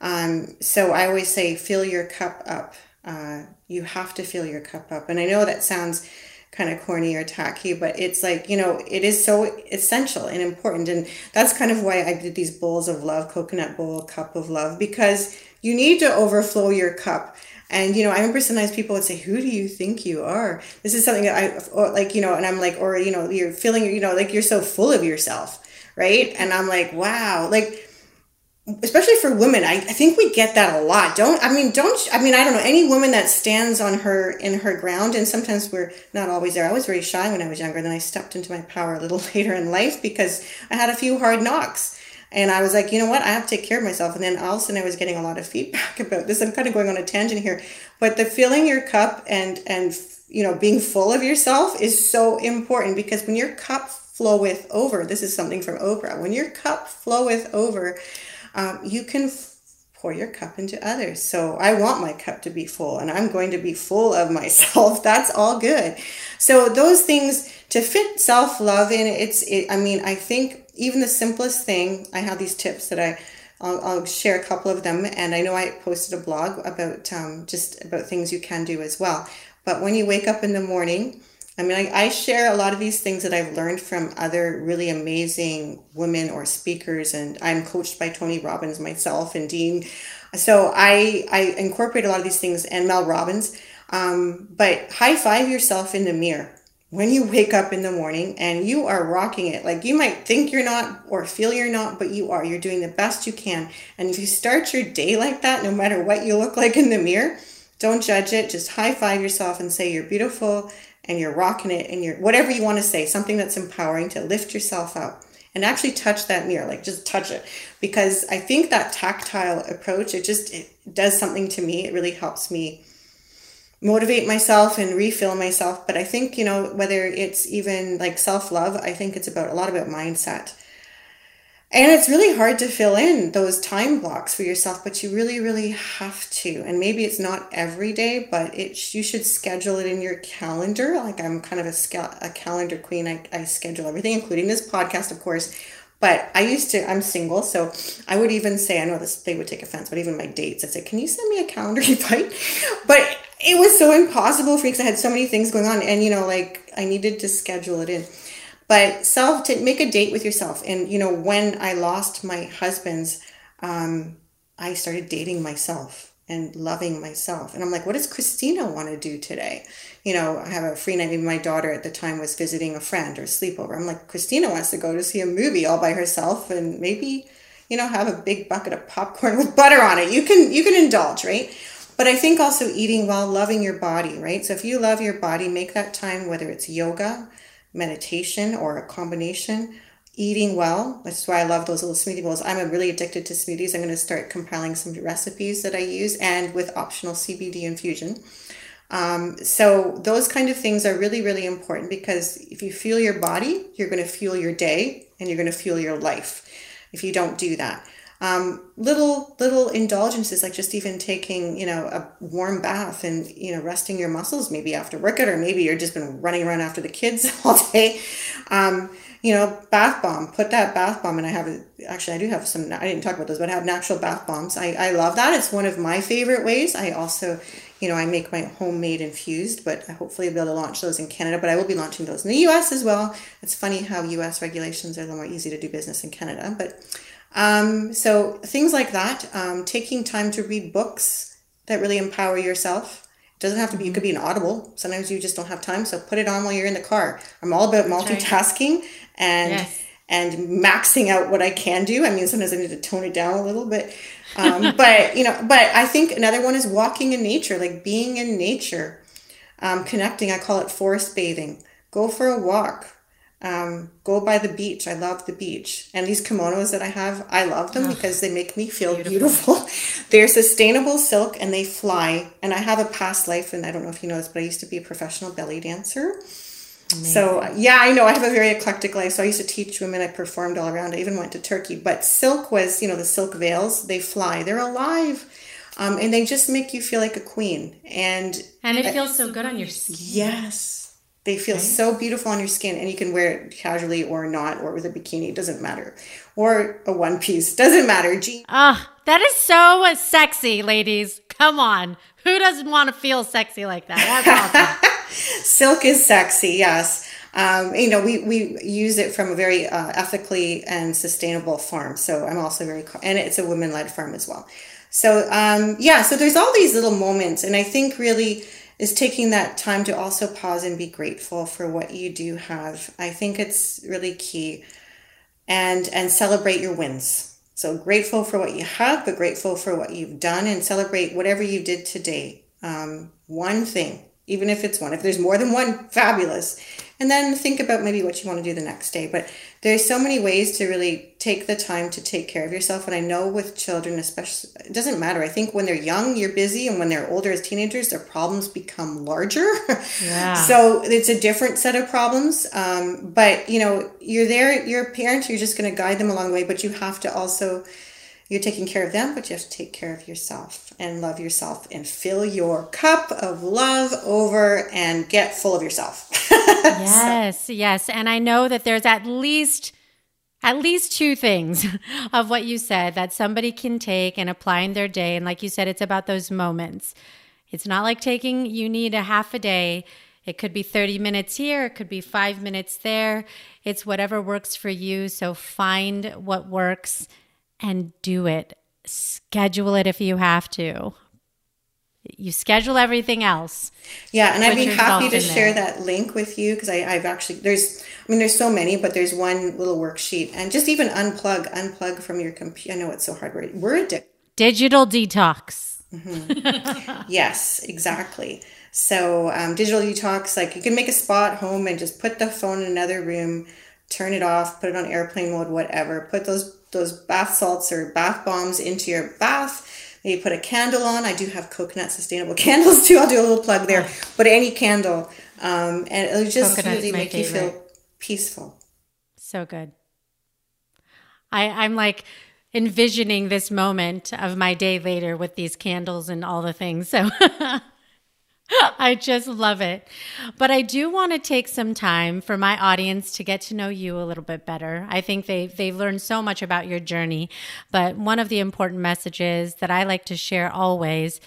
Um, so I always say, fill your cup up. Uh, you have to fill your cup up. And I know that sounds kind of corny or tacky, but it's like, you know, it is so essential and important. And that's kind of why I did these bowls of love, coconut bowl, cup of love, because you need to overflow your cup. And, you know, I remember sometimes people would say, who do you think you are? This is something that I, or like, you know, and I'm like, or, you know, you're feeling, you know, like you're so full of yourself. Right. And I'm like, wow, like, especially for women I, I think we get that a lot. Don't i mean don't i mean i don't know any woman that stands on her in her ground and sometimes we're not always there. I was very shy when i was younger then i stepped into my power a little later in life because i had a few hard knocks. And i was like you know what? I have to take care of myself. And then all of a sudden i was getting a lot of feedback about this. I'm kind of going on a tangent here but the filling your cup and and you know being full of yourself is so important because when your cup floweth over this is something from oprah when your cup floweth over um, you can f- pour your cup into others. So I want my cup to be full and I'm going to be full of myself. That's all good. So those things to fit self-love in it's it, I mean, I think even the simplest thing, I have these tips that I I'll, I'll share a couple of them and I know I posted a blog about um, just about things you can do as well. But when you wake up in the morning, I mean, I, I, share a lot of these things that I've learned from other really amazing women or speakers, and I'm coached by Tony Robbins myself and Dean. So I, I incorporate a lot of these things and Mel Robbins. Um, but high five yourself in the mirror when you wake up in the morning and you are rocking it. Like you might think you're not or feel you're not, but you are. You're doing the best you can. And if you start your day like that, no matter what you look like in the mirror, don't judge it. Just high five yourself and say you're beautiful and you're rocking it and you're whatever you want to say, something that's empowering to lift yourself up and actually touch that mirror, like just touch it. Because I think that tactile approach, it just it does something to me. It really helps me motivate myself and refill myself. But I think, you know, whether it's even like self love, I think it's about a lot about mindset and it's really hard to fill in those time blocks for yourself, but you really, really have to. And maybe it's not every day, but it you should schedule it in your calendar. Like I'm kind of a, a calendar queen. I, I schedule everything, including this podcast, of course. But I used to, I'm single, so I would even say, I know this, they would take offense, but even my dates, I'd say, can you send me a calendar invite? But it was so impossible for me because I had so many things going on. And, you know, like I needed to schedule it in but self to make a date with yourself and you know when i lost my husband's um, I started dating myself and loving myself. And I'm like, what does Christina want to do today? You know, I have a free night. Maybe my daughter at the time was visiting a friend or sleepover. I'm like, Christina wants to go to see a movie all by herself and maybe, you know, have a big bucket of popcorn with butter on it. You can you can indulge, right? But I think also eating while loving your body, right? So if you love your body, make that time, whether it's yoga, meditation, or a combination eating well. That's why I love those little smoothie bowls. I'm really addicted to smoothies. I'm going to start compiling some recipes that I use and with optional CBD infusion. Um, so those kind of things are really, really important because if you fuel your body, you're going to fuel your day and you're going to fuel your life if you don't do that. Um, little little indulgences like just even taking you know a warm bath and you know resting your muscles maybe after workout or maybe you're just been running around after the kids all day um, you know, bath bomb, put that bath bomb. And I have, actually, I do have some, I didn't talk about those, but I have natural bath bombs. I, I love that. It's one of my favorite ways. I also, you know, I make my homemade infused, but hopefully I'll be able to launch those in Canada, but I will be launching those in the US as well. It's funny how US regulations are a little more easy to do business in Canada. But um, so things like that, um, taking time to read books that really empower yourself. It doesn't have to be, it could be an audible. Sometimes you just don't have time. So put it on while you're in the car. I'm all about multitasking and yes. and maxing out what I can do. I mean, sometimes I need to tone it down a little bit. Um, but you know, but I think another one is walking in nature, like being in nature, um, connecting. I call it forest bathing. Go for a walk. Um, go by the beach. I love the beach. And these kimonos that I have, I love them oh, because they make me feel beautiful. beautiful. They're sustainable silk and they fly. And I have a past life, and I don't know if you know this, but I used to be a professional belly dancer. Amazing. So yeah, I know I have a very eclectic life. So I used to teach women. I performed all around. I even went to Turkey. But silk was, you know, the silk veils. They fly. They're alive, um, and they just make you feel like a queen. And and it feels so good on your skin. Yes, they feel so beautiful on your skin, and you can wear it casually or not, or with a bikini. It doesn't matter, or a one piece. Doesn't matter. Ah, oh, that is so sexy, ladies. Come on, who doesn't want to feel sexy like that? That's awesome. Silk is sexy, yes. Um, you know, we, we use it from a very uh, ethically and sustainable farm. So I'm also very, and it's a women led farm as well. So, um, yeah, so there's all these little moments. And I think really is taking that time to also pause and be grateful for what you do have. I think it's really key and, and celebrate your wins. So grateful for what you have, but grateful for what you've done and celebrate whatever you did today. Um, one thing even if it's one. If there's more than one, fabulous. And then think about maybe what you want to do the next day. But there's so many ways to really take the time to take care of yourself. And I know with children, especially, it doesn't matter. I think when they're young, you're busy, and when they're older as teenagers, their problems become larger. Yeah. so it's a different set of problems. Um, but you know, you're there, you're a parent, you're just going to guide them along the way, but you have to also you're taking care of them, but you have to take care of yourself and love yourself and fill your cup of love over and get full of yourself. yes, so. yes. And I know that there's at least at least two things of what you said that somebody can take and apply in their day. And like you said, it's about those moments. It's not like taking, you need a half a day. It could be 30 minutes here, it could be five minutes there. It's whatever works for you. So find what works and do it. Schedule it if you have to. You schedule everything else. Yeah, and I'd be happy to share there. that link with you because I've actually there's I mean there's so many, but there's one little worksheet and just even unplug unplug from your computer. I know it's so hard. We're, we're addicted. Digital detox. Mm-hmm. yes, exactly. So um, digital detox, like you can make a spot home and just put the phone in another room, turn it off, put it on airplane mode, whatever. Put those those bath salts or bath bombs into your bath. Maybe put a candle on. I do have coconut sustainable candles too. I'll do a little plug there. But any candle, um, and it'll just Coconut's really make favorite. you feel peaceful. So good. I I'm like envisioning this moment of my day later with these candles and all the things. So I just love it. But I do want to take some time for my audience to get to know you a little bit better. I think they they've learned so much about your journey, but one of the important messages that I like to share always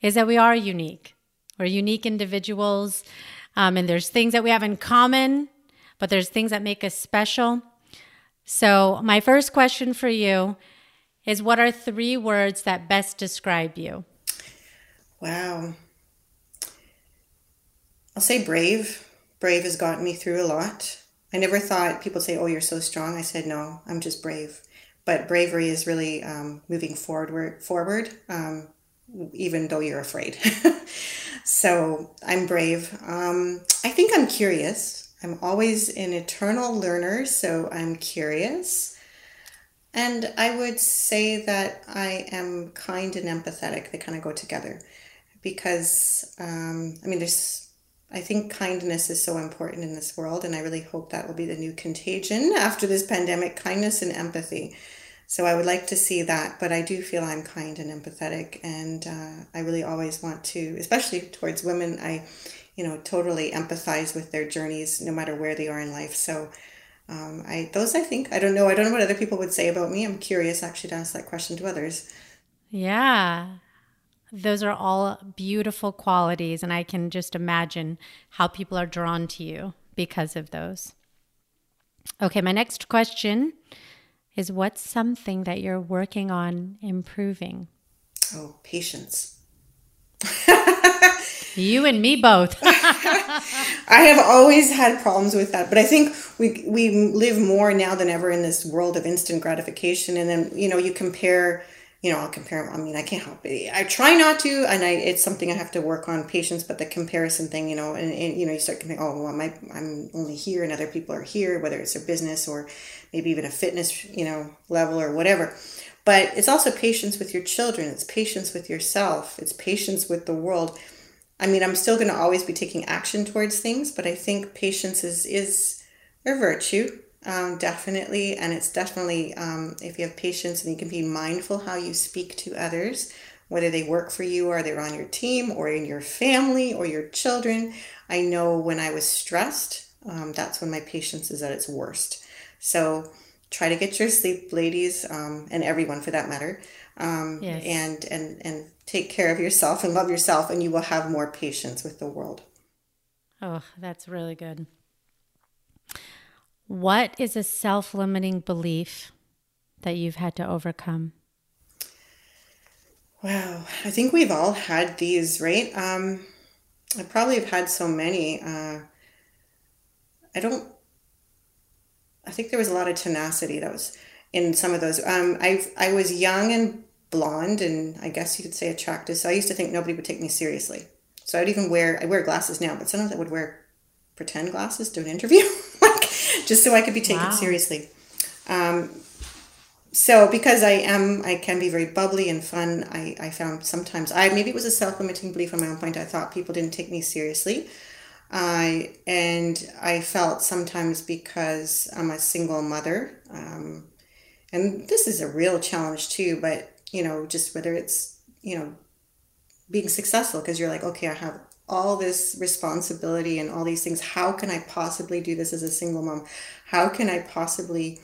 is that we are unique. We're unique individuals, um, and there's things that we have in common, but there's things that make us special. So, my first question for you is what are three words that best describe you? Wow. I'll say brave. Brave has gotten me through a lot. I never thought people say, "Oh, you're so strong." I said, "No, I'm just brave." But bravery is really um, moving forward. Forward, um, even though you're afraid. so I'm brave. Um, I think I'm curious. I'm always an eternal learner, so I'm curious. And I would say that I am kind and empathetic. They kind of go together because, um, I mean, there's, I think kindness is so important in this world. And I really hope that will be the new contagion after this pandemic kindness and empathy. So I would like to see that, but I do feel I'm kind and empathetic. And uh, I really always want to, especially towards women, I, you know, totally empathize with their journeys no matter where they are in life. So, um, I those I think I don't know I don't know what other people would say about me. I'm curious actually to ask that question to others. Yeah. Those are all beautiful qualities and I can just imagine how people are drawn to you because of those. Okay, my next question is what's something that you're working on improving? Oh, patience. You and me both. I have always had problems with that, but I think we we live more now than ever in this world of instant gratification, and then you know you compare. You know, I'll compare. I mean, I can't help it. I try not to, and I it's something I have to work on patience. But the comparison thing, you know, and, and you know, you start think, oh, well, my, I'm only here, and other people are here, whether it's their business or maybe even a fitness, you know, level or whatever. But it's also patience with your children. It's patience with yourself. It's patience with the world I mean, I'm still going to always be taking action towards things, but I think patience is is a virtue, um, definitely, and it's definitely um, if you have patience and you can be mindful how you speak to others, whether they work for you or they're on your team or in your family or your children. I know when I was stressed, um, that's when my patience is at its worst. So try to get your sleep, ladies, um, and everyone for that matter. Um, yes. and and and take care of yourself and love yourself, and you will have more patience with the world. Oh, that's really good. What is a self limiting belief that you've had to overcome? Wow, I think we've all had these, right? Um, I probably have had so many. Uh, I don't. I think there was a lot of tenacity that was in some of those. Um, I I was young and blonde and I guess you could say attractive. So I used to think nobody would take me seriously. So I'd even wear I wear glasses now, but sometimes I would wear pretend glasses to an interview, just so I could be taken wow. seriously. Um, so because I am I can be very bubbly and fun, I, I found sometimes I maybe it was a self limiting belief on my own point. I thought people didn't take me seriously. I and I felt sometimes because I'm a single mother, um, and this is a real challenge too. But you know, just whether it's, you know, being successful because you're like, okay, I have all this responsibility and all these things. How can I possibly do this as a single mom? How can I possibly,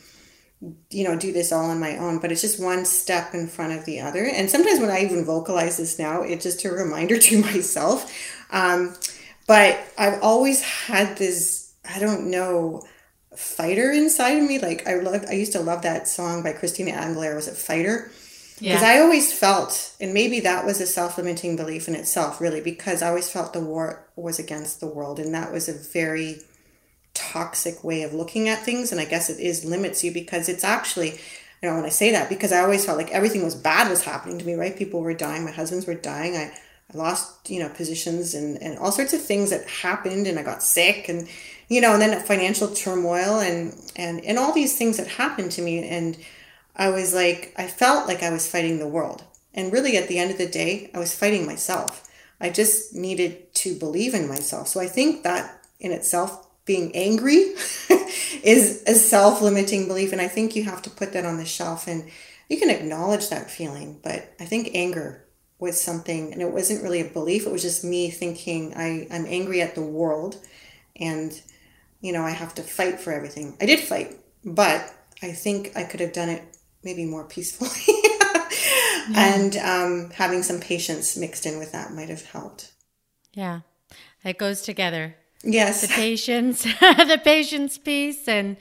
you know, do this all on my own? But it's just one step in front of the other. And sometimes when I even vocalize this now, it's just a reminder to myself. Um, but I've always had this, I don't know, fighter inside of me. Like I love, I used to love that song by Christina Aguilera. Was it Fighter? Because yeah. I always felt, and maybe that was a self limiting belief in itself, really, because I always felt the war was against the world. And that was a very toxic way of looking at things. And I guess it is limits you because it's actually, I don't want to say that, because I always felt like everything was bad was happening to me, right? People were dying, my husbands were dying. I, I lost, you know, positions and, and all sorts of things that happened and I got sick and, you know, and then financial turmoil and, and, and all these things that happened to me. And, I was like, I felt like I was fighting the world. And really, at the end of the day, I was fighting myself. I just needed to believe in myself. So I think that in itself, being angry is a self limiting belief. And I think you have to put that on the shelf and you can acknowledge that feeling. But I think anger was something, and it wasn't really a belief, it was just me thinking I, I'm angry at the world and, you know, I have to fight for everything. I did fight, but I think I could have done it maybe more peacefully. yeah. And um, having some patience mixed in with that might have helped. Yeah, it goes together. Yes, the patience, the patience piece, and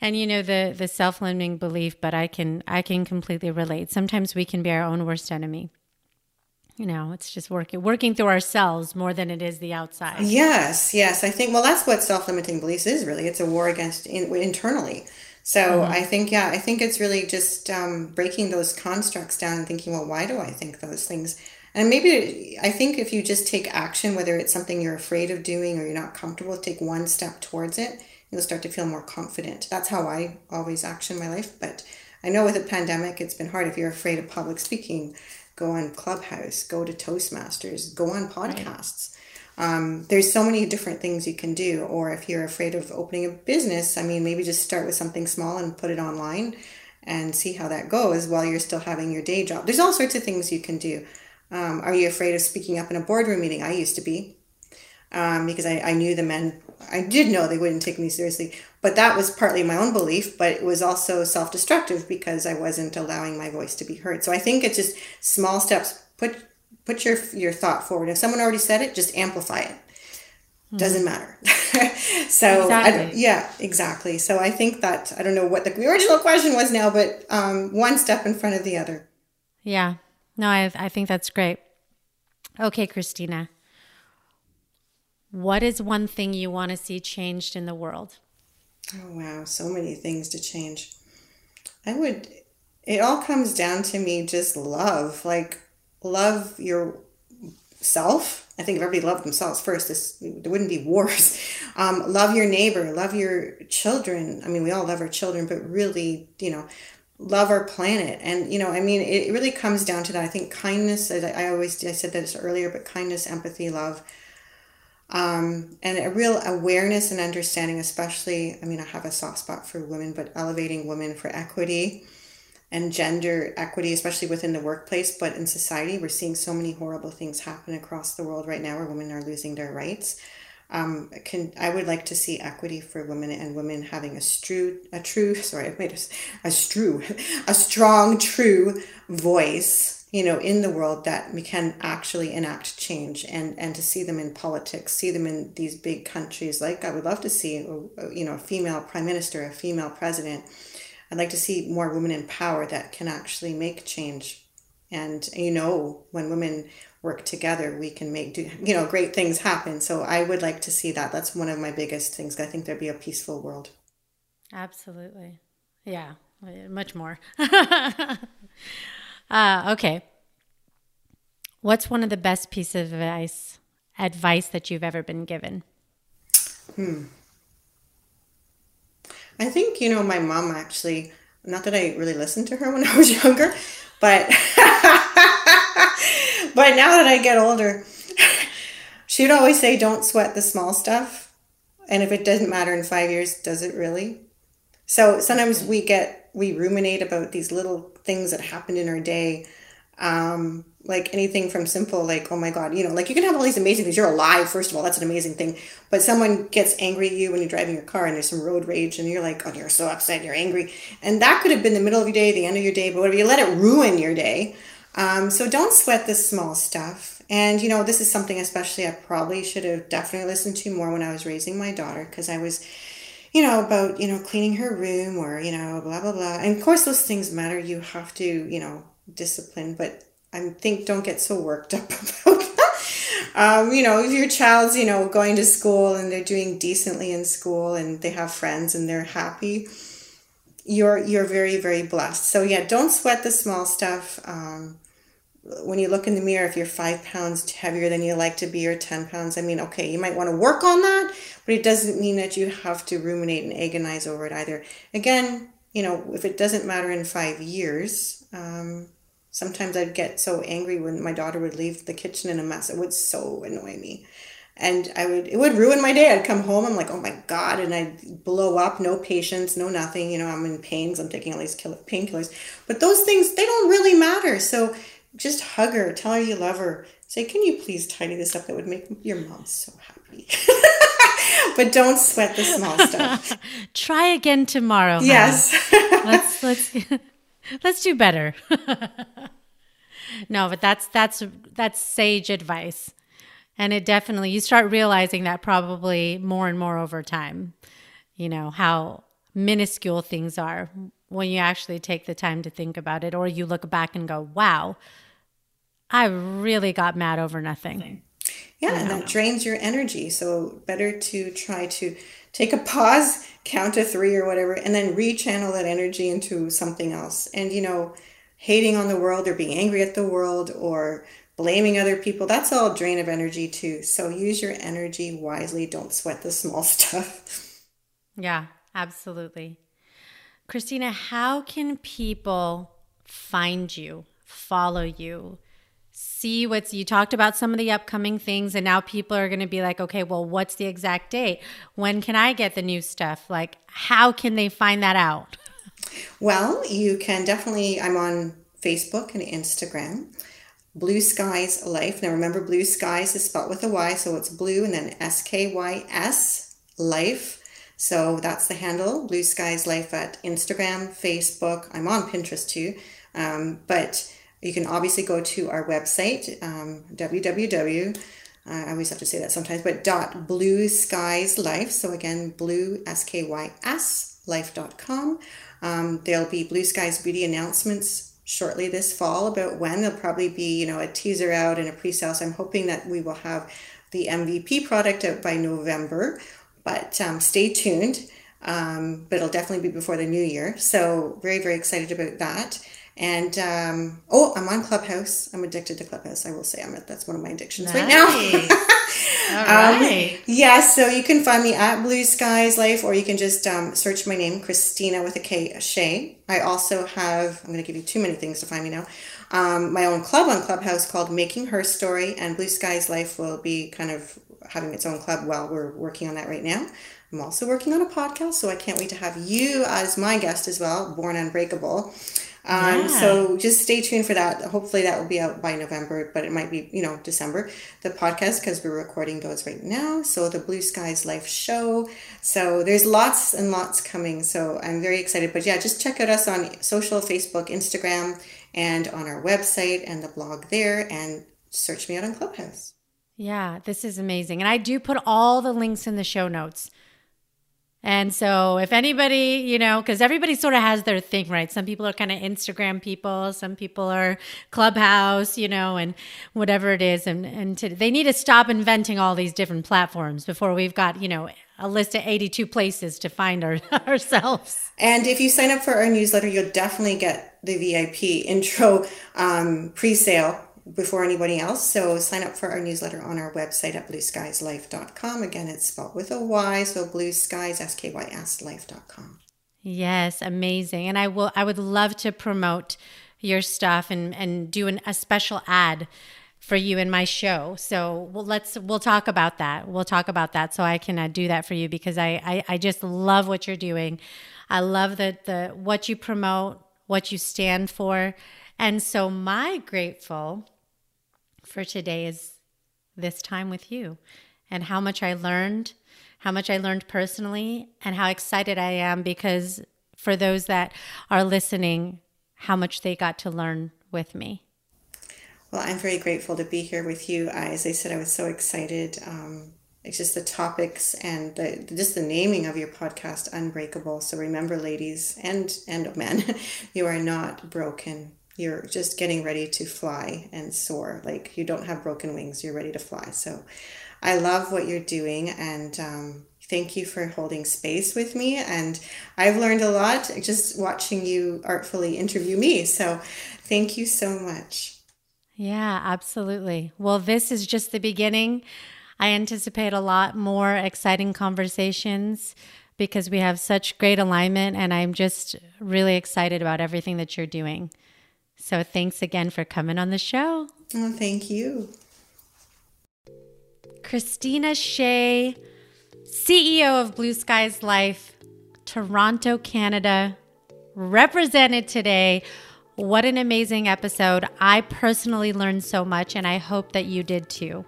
And you know the the self-limiting belief, but I can I can completely relate. Sometimes we can be our own worst enemy. You know, it's just working working through ourselves more than it is the outside. Yes, yes. I think well that's what self-limiting beliefs is really. It's a war against in, internally. So mm-hmm. I think yeah, I think it's really just um, breaking those constructs down and thinking, well, why do I think those things? And maybe I think if you just take action, whether it's something you're afraid of doing or you're not comfortable with, take one step towards it, you'll start to feel more confident. That's how I always action my life. But I know with a pandemic, it's been hard. If you're afraid of public speaking, go on Clubhouse, go to Toastmasters, go on podcasts. Right. Um, there's so many different things you can do. Or if you're afraid of opening a business, I mean, maybe just start with something small and put it online and see how that goes while you're still having your day job. There's all sorts of things you can do. Um, are you afraid of speaking up in a boardroom meeting? I used to be um, because I, I knew the men, I did know they wouldn't take me seriously, but that was partly my own belief, but it was also self destructive because I wasn't allowing my voice to be heard. So I think it's just small steps. Put put your your thought forward. If someone already said it, just amplify it. Mm-hmm. Doesn't matter. so exactly. yeah, exactly. So I think that I don't know what the original question was now, but um, one step in front of the other. Yeah, no, I, I think that's great. Okay, Christina. What is one thing you want to see changed in the world? Oh, wow. So many things to change. I would, it all comes down to me just love. Like, love yourself. I think if everybody loved themselves first, this, there wouldn't be wars. Um, love your neighbor, love your children. I mean, we all love our children, but really, you know, love our planet and you know i mean it really comes down to that i think kindness i always i said this earlier but kindness empathy love um, and a real awareness and understanding especially i mean i have a soft spot for women but elevating women for equity and gender equity especially within the workplace but in society we're seeing so many horrible things happen across the world right now where women are losing their rights um, can I would like to see equity for women and women having a true, a true, sorry, I made a, a true, a strong, true voice, you know, in the world that we can actually enact change and, and to see them in politics, see them in these big countries. Like I would love to see, you know, a female prime minister, a female president. I'd like to see more women in power that can actually make change. And you know, when women work together, we can make do you know great things happen. So I would like to see that. That's one of my biggest things. I think there'd be a peaceful world. Absolutely, yeah, much more. uh, okay, what's one of the best pieces of advice advice that you've ever been given? Hmm. I think you know my mom actually. Not that I really listened to her when I was younger, but but now that I get older, she'd always say, don't sweat the small stuff. And if it doesn't matter in five years, does it really? So sometimes we get, we ruminate about these little things that happened in our day. Um, like anything from simple, like, oh my God, you know, like you can have all these amazing things. You're alive, first of all, that's an amazing thing. But someone gets angry at you when you're driving your car and there's some road rage and you're like, oh, you're so upset, you're angry. And that could have been the middle of your day, the end of your day, but whatever, you let it ruin your day. Um, so don't sweat the small stuff. And, you know, this is something especially I probably should have definitely listened to more when I was raising my daughter because I was, you know, about, you know, cleaning her room or, you know, blah, blah, blah. And of course, those things matter. You have to, you know, discipline, but I think don't get so worked up about um, you know, if your child's, you know, going to school and they're doing decently in school and they have friends and they're happy, you're you're very very blessed. So yeah, don't sweat the small stuff. Um, when you look in the mirror, if you're five pounds heavier than you like to be or 10 pounds, I mean, okay, you might want to work on that, but it doesn't mean that you have to ruminate and agonize over it either. Again, you know, if it doesn't matter in five years, um, sometimes I'd get so angry when my daughter would leave the kitchen in a mess. It would so annoy me. And I would, it would ruin my day. I'd come home, I'm like, oh my God, and I'd blow up, no patience, no nothing. You know, I'm in pains, I'm taking all these painkillers. But those things, they don't really matter. So, just hug her, tell her you love her. Say, can you please tidy this up? That would make your mom so happy. but don't sweat the small stuff. Try again tomorrow. Yes. let's let's let's do better. no, but that's that's that's sage advice. And it definitely you start realizing that probably more and more over time. You know, how minuscule things are when you actually take the time to think about it, or you look back and go, wow, I really got mad over nothing. Yeah, and that drains your energy. So better to try to take a pause, count to three or whatever, and then rechannel that energy into something else. And you know, hating on the world or being angry at the world or blaming other people, that's all drain of energy too. So use your energy wisely. Don't sweat the small stuff. Yeah, absolutely. Christina, how can people find you, follow you, see what's you talked about some of the upcoming things and now people are going to be like okay well what's the exact date? When can i get the new stuff? Like how can they find that out? Well you can definitely i'm on facebook and instagram. Blue skies life. Now remember blue skies is spelled with a y so it's blue and then s-k-y-s life. So that's the handle blue skies life at instagram facebook. I'm on pinterest too. Um, but you can obviously go to our website, um, www. Uh, I always have to say that sometimes, but dot blue skies life. So again, blue S K Y S life.com. Um, there'll be blue skies beauty announcements shortly this fall about when there'll probably be you know a teaser out and a pre-sale. So I'm hoping that we will have the MVP product out by November. But um, stay tuned. Um, but it'll definitely be before the new year. So very very excited about that. And um, oh, I'm on Clubhouse. I'm addicted to Clubhouse. I will say I'm that's one of my addictions nice. right now. All um, right. Um, yeah, so you can find me at Blue Skies Life, or you can just um, search my name, Christina with a K, Shay. I also have. I'm going to give you too many things to find me now. Um, my own club on Clubhouse called Making Her Story, and Blue Skies Life will be kind of having its own club while we're working on that right now. I'm also working on a podcast, so I can't wait to have you as my guest as well, Born Unbreakable. Um, yeah. So just stay tuned for that. Hopefully that will be out by November, but it might be, you know, December. The podcast, because we're recording those right now. So the Blue Skies Life show. So there's lots and lots coming. So I'm very excited. But yeah, just check out us on social, Facebook, Instagram, and on our website and the blog there and search me out on Clubhouse. Yeah, this is amazing. And I do put all the links in the show notes. And so, if anybody, you know, because everybody sort of has their thing, right? Some people are kind of Instagram people, some people are Clubhouse, you know, and whatever it is. And, and to, they need to stop inventing all these different platforms before we've got, you know, a list of 82 places to find our, ourselves. And if you sign up for our newsletter, you'll definitely get the VIP intro um, pre sale before anybody else. So sign up for our newsletter on our website at blueskieslife.com. Again, it's spelled with a Y, so blue. Yes, amazing. And I will I would love to promote your stuff and, and do an, a special ad for you in my show. So we'll, let's we'll talk about that. We'll talk about that so I can uh, do that for you because I, I I just love what you're doing. I love the the what you promote, what you stand for. And so my grateful for today is this time with you and how much I learned, how much I learned personally, and how excited I am because for those that are listening, how much they got to learn with me. Well, I'm very grateful to be here with you. As I said, I was so excited. Um, it's just the topics and the, just the naming of your podcast, Unbreakable. So remember, ladies and and men, you are not broken you're just getting ready to fly and soar. Like you don't have broken wings, you're ready to fly. So I love what you're doing and um, thank you for holding space with me. And I've learned a lot just watching you artfully interview me. So thank you so much. Yeah, absolutely. Well, this is just the beginning. I anticipate a lot more exciting conversations because we have such great alignment, and I'm just really excited about everything that you're doing. So thanks again for coming on the show. Oh, thank you. Christina Shay, CEO of Blue Skies Life, Toronto, Canada, represented today. What an amazing episode. I personally learned so much, and I hope that you did too.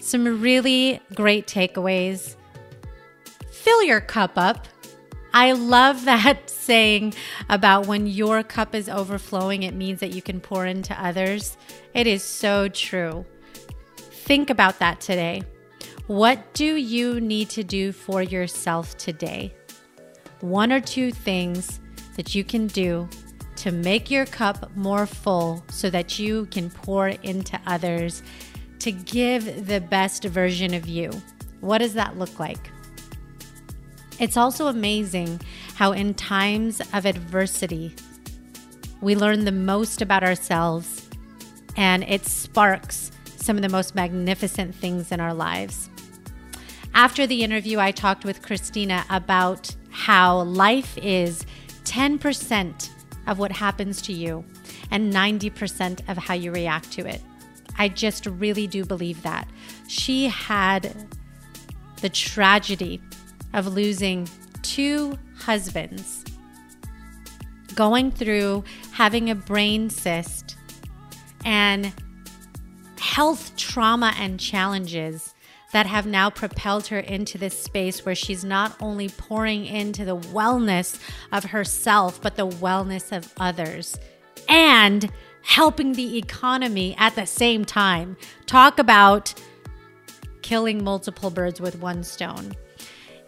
Some really great takeaways. Fill your cup up I love that saying about when your cup is overflowing, it means that you can pour into others. It is so true. Think about that today. What do you need to do for yourself today? one or two things that you can do to make your cup more full so that you can pour into others to give the best version of you. What does that look like? It's also amazing how, in times of adversity, we learn the most about ourselves and it sparks some of the most magnificent things in our lives. After the interview, I talked with Christina about how life is 10% of what happens to you and 90% of how you react to it. I just really do believe that. She had the tragedy of losing two husbands, going through having a brain cyst, and health trauma and challenges that have now propelled her into this space where she's not only pouring into the wellness of herself, but the wellness of others and helping the economy at the same time. Talk about killing multiple birds with one stone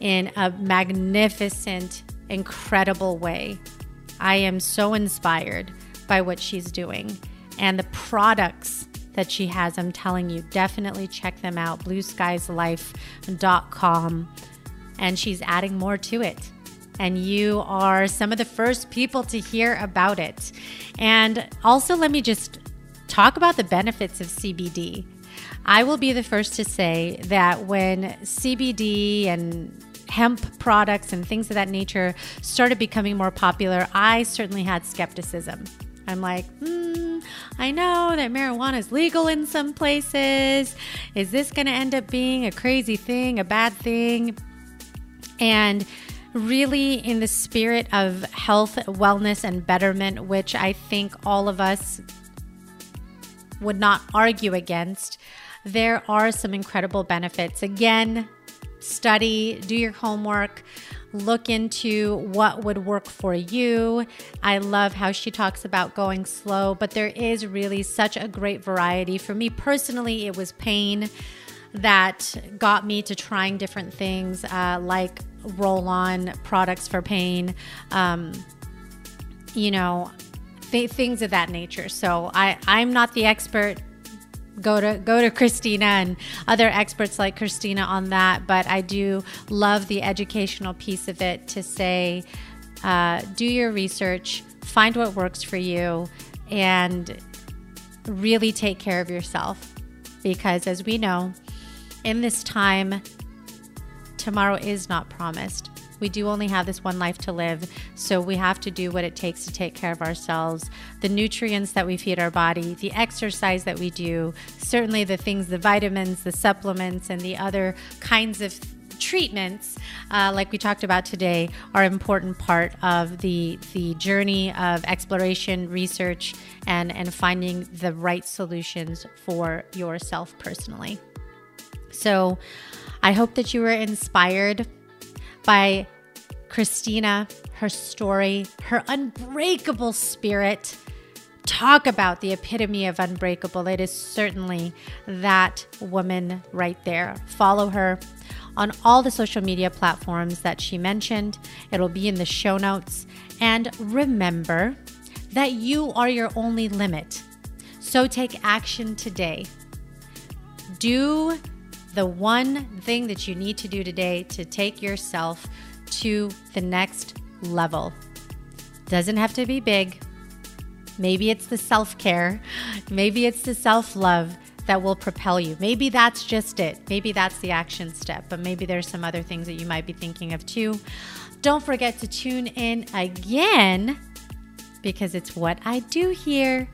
in a magnificent, incredible way. I am so inspired by what she's doing and the products that she has. I'm telling you, definitely check them out blueskieslife.com. And she's adding more to it. And you are some of the first people to hear about it. And also, let me just talk about the benefits of CBD. I will be the first to say that when CBD and hemp products and things of that nature started becoming more popular, I certainly had skepticism. I'm like, hmm, I know that marijuana is legal in some places. Is this going to end up being a crazy thing, a bad thing? And really, in the spirit of health, wellness, and betterment, which I think all of us would not argue against, there are some incredible benefits. Again, study, do your homework, look into what would work for you. I love how she talks about going slow, but there is really such a great variety. For me personally, it was pain that got me to trying different things uh, like roll on products for pain, um, you know, th- things of that nature. So I, I'm not the expert go to go to Christina and other experts like Christina on that. But I do love the educational piece of it to say, uh, do your research, find what works for you, and really take care of yourself. Because as we know, in this time, tomorrow is not promised. We do only have this one life to live, so we have to do what it takes to take care of ourselves. The nutrients that we feed our body, the exercise that we do, certainly the things, the vitamins, the supplements, and the other kinds of treatments, uh, like we talked about today, are important part of the the journey of exploration, research, and and finding the right solutions for yourself personally. So, I hope that you were inspired by Christina, her story, her unbreakable spirit. Talk about the epitome of unbreakable. It is certainly that woman right there. Follow her on all the social media platforms that she mentioned. It'll be in the show notes. And remember that you are your only limit. So take action today. Do the one thing that you need to do today to take yourself to the next level. Doesn't have to be big. Maybe it's the self care, maybe it's the self love that will propel you. Maybe that's just it. Maybe that's the action step, but maybe there's some other things that you might be thinking of too. Don't forget to tune in again because it's what I do here.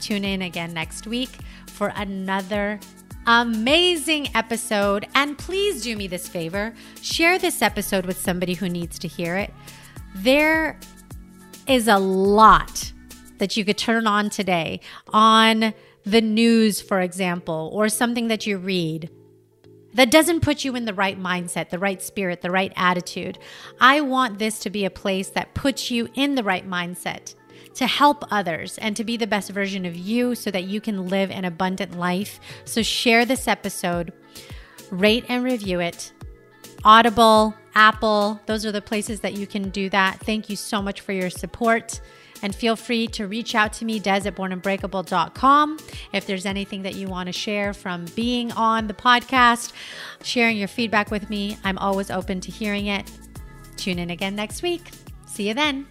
Tune in again next week for another amazing episode. And please do me this favor share this episode with somebody who needs to hear it. There is a lot that you could turn on today on the news, for example, or something that you read that doesn't put you in the right mindset, the right spirit, the right attitude. I want this to be a place that puts you in the right mindset to help others and to be the best version of you so that you can live an abundant life. So share this episode, rate and review it. Audible, Apple. Those are the places that you can do that. Thank you so much for your support. And feel free to reach out to me, des at bornunbreakable.com. If there's anything that you want to share from being on the podcast, sharing your feedback with me, I'm always open to hearing it. Tune in again next week. See you then.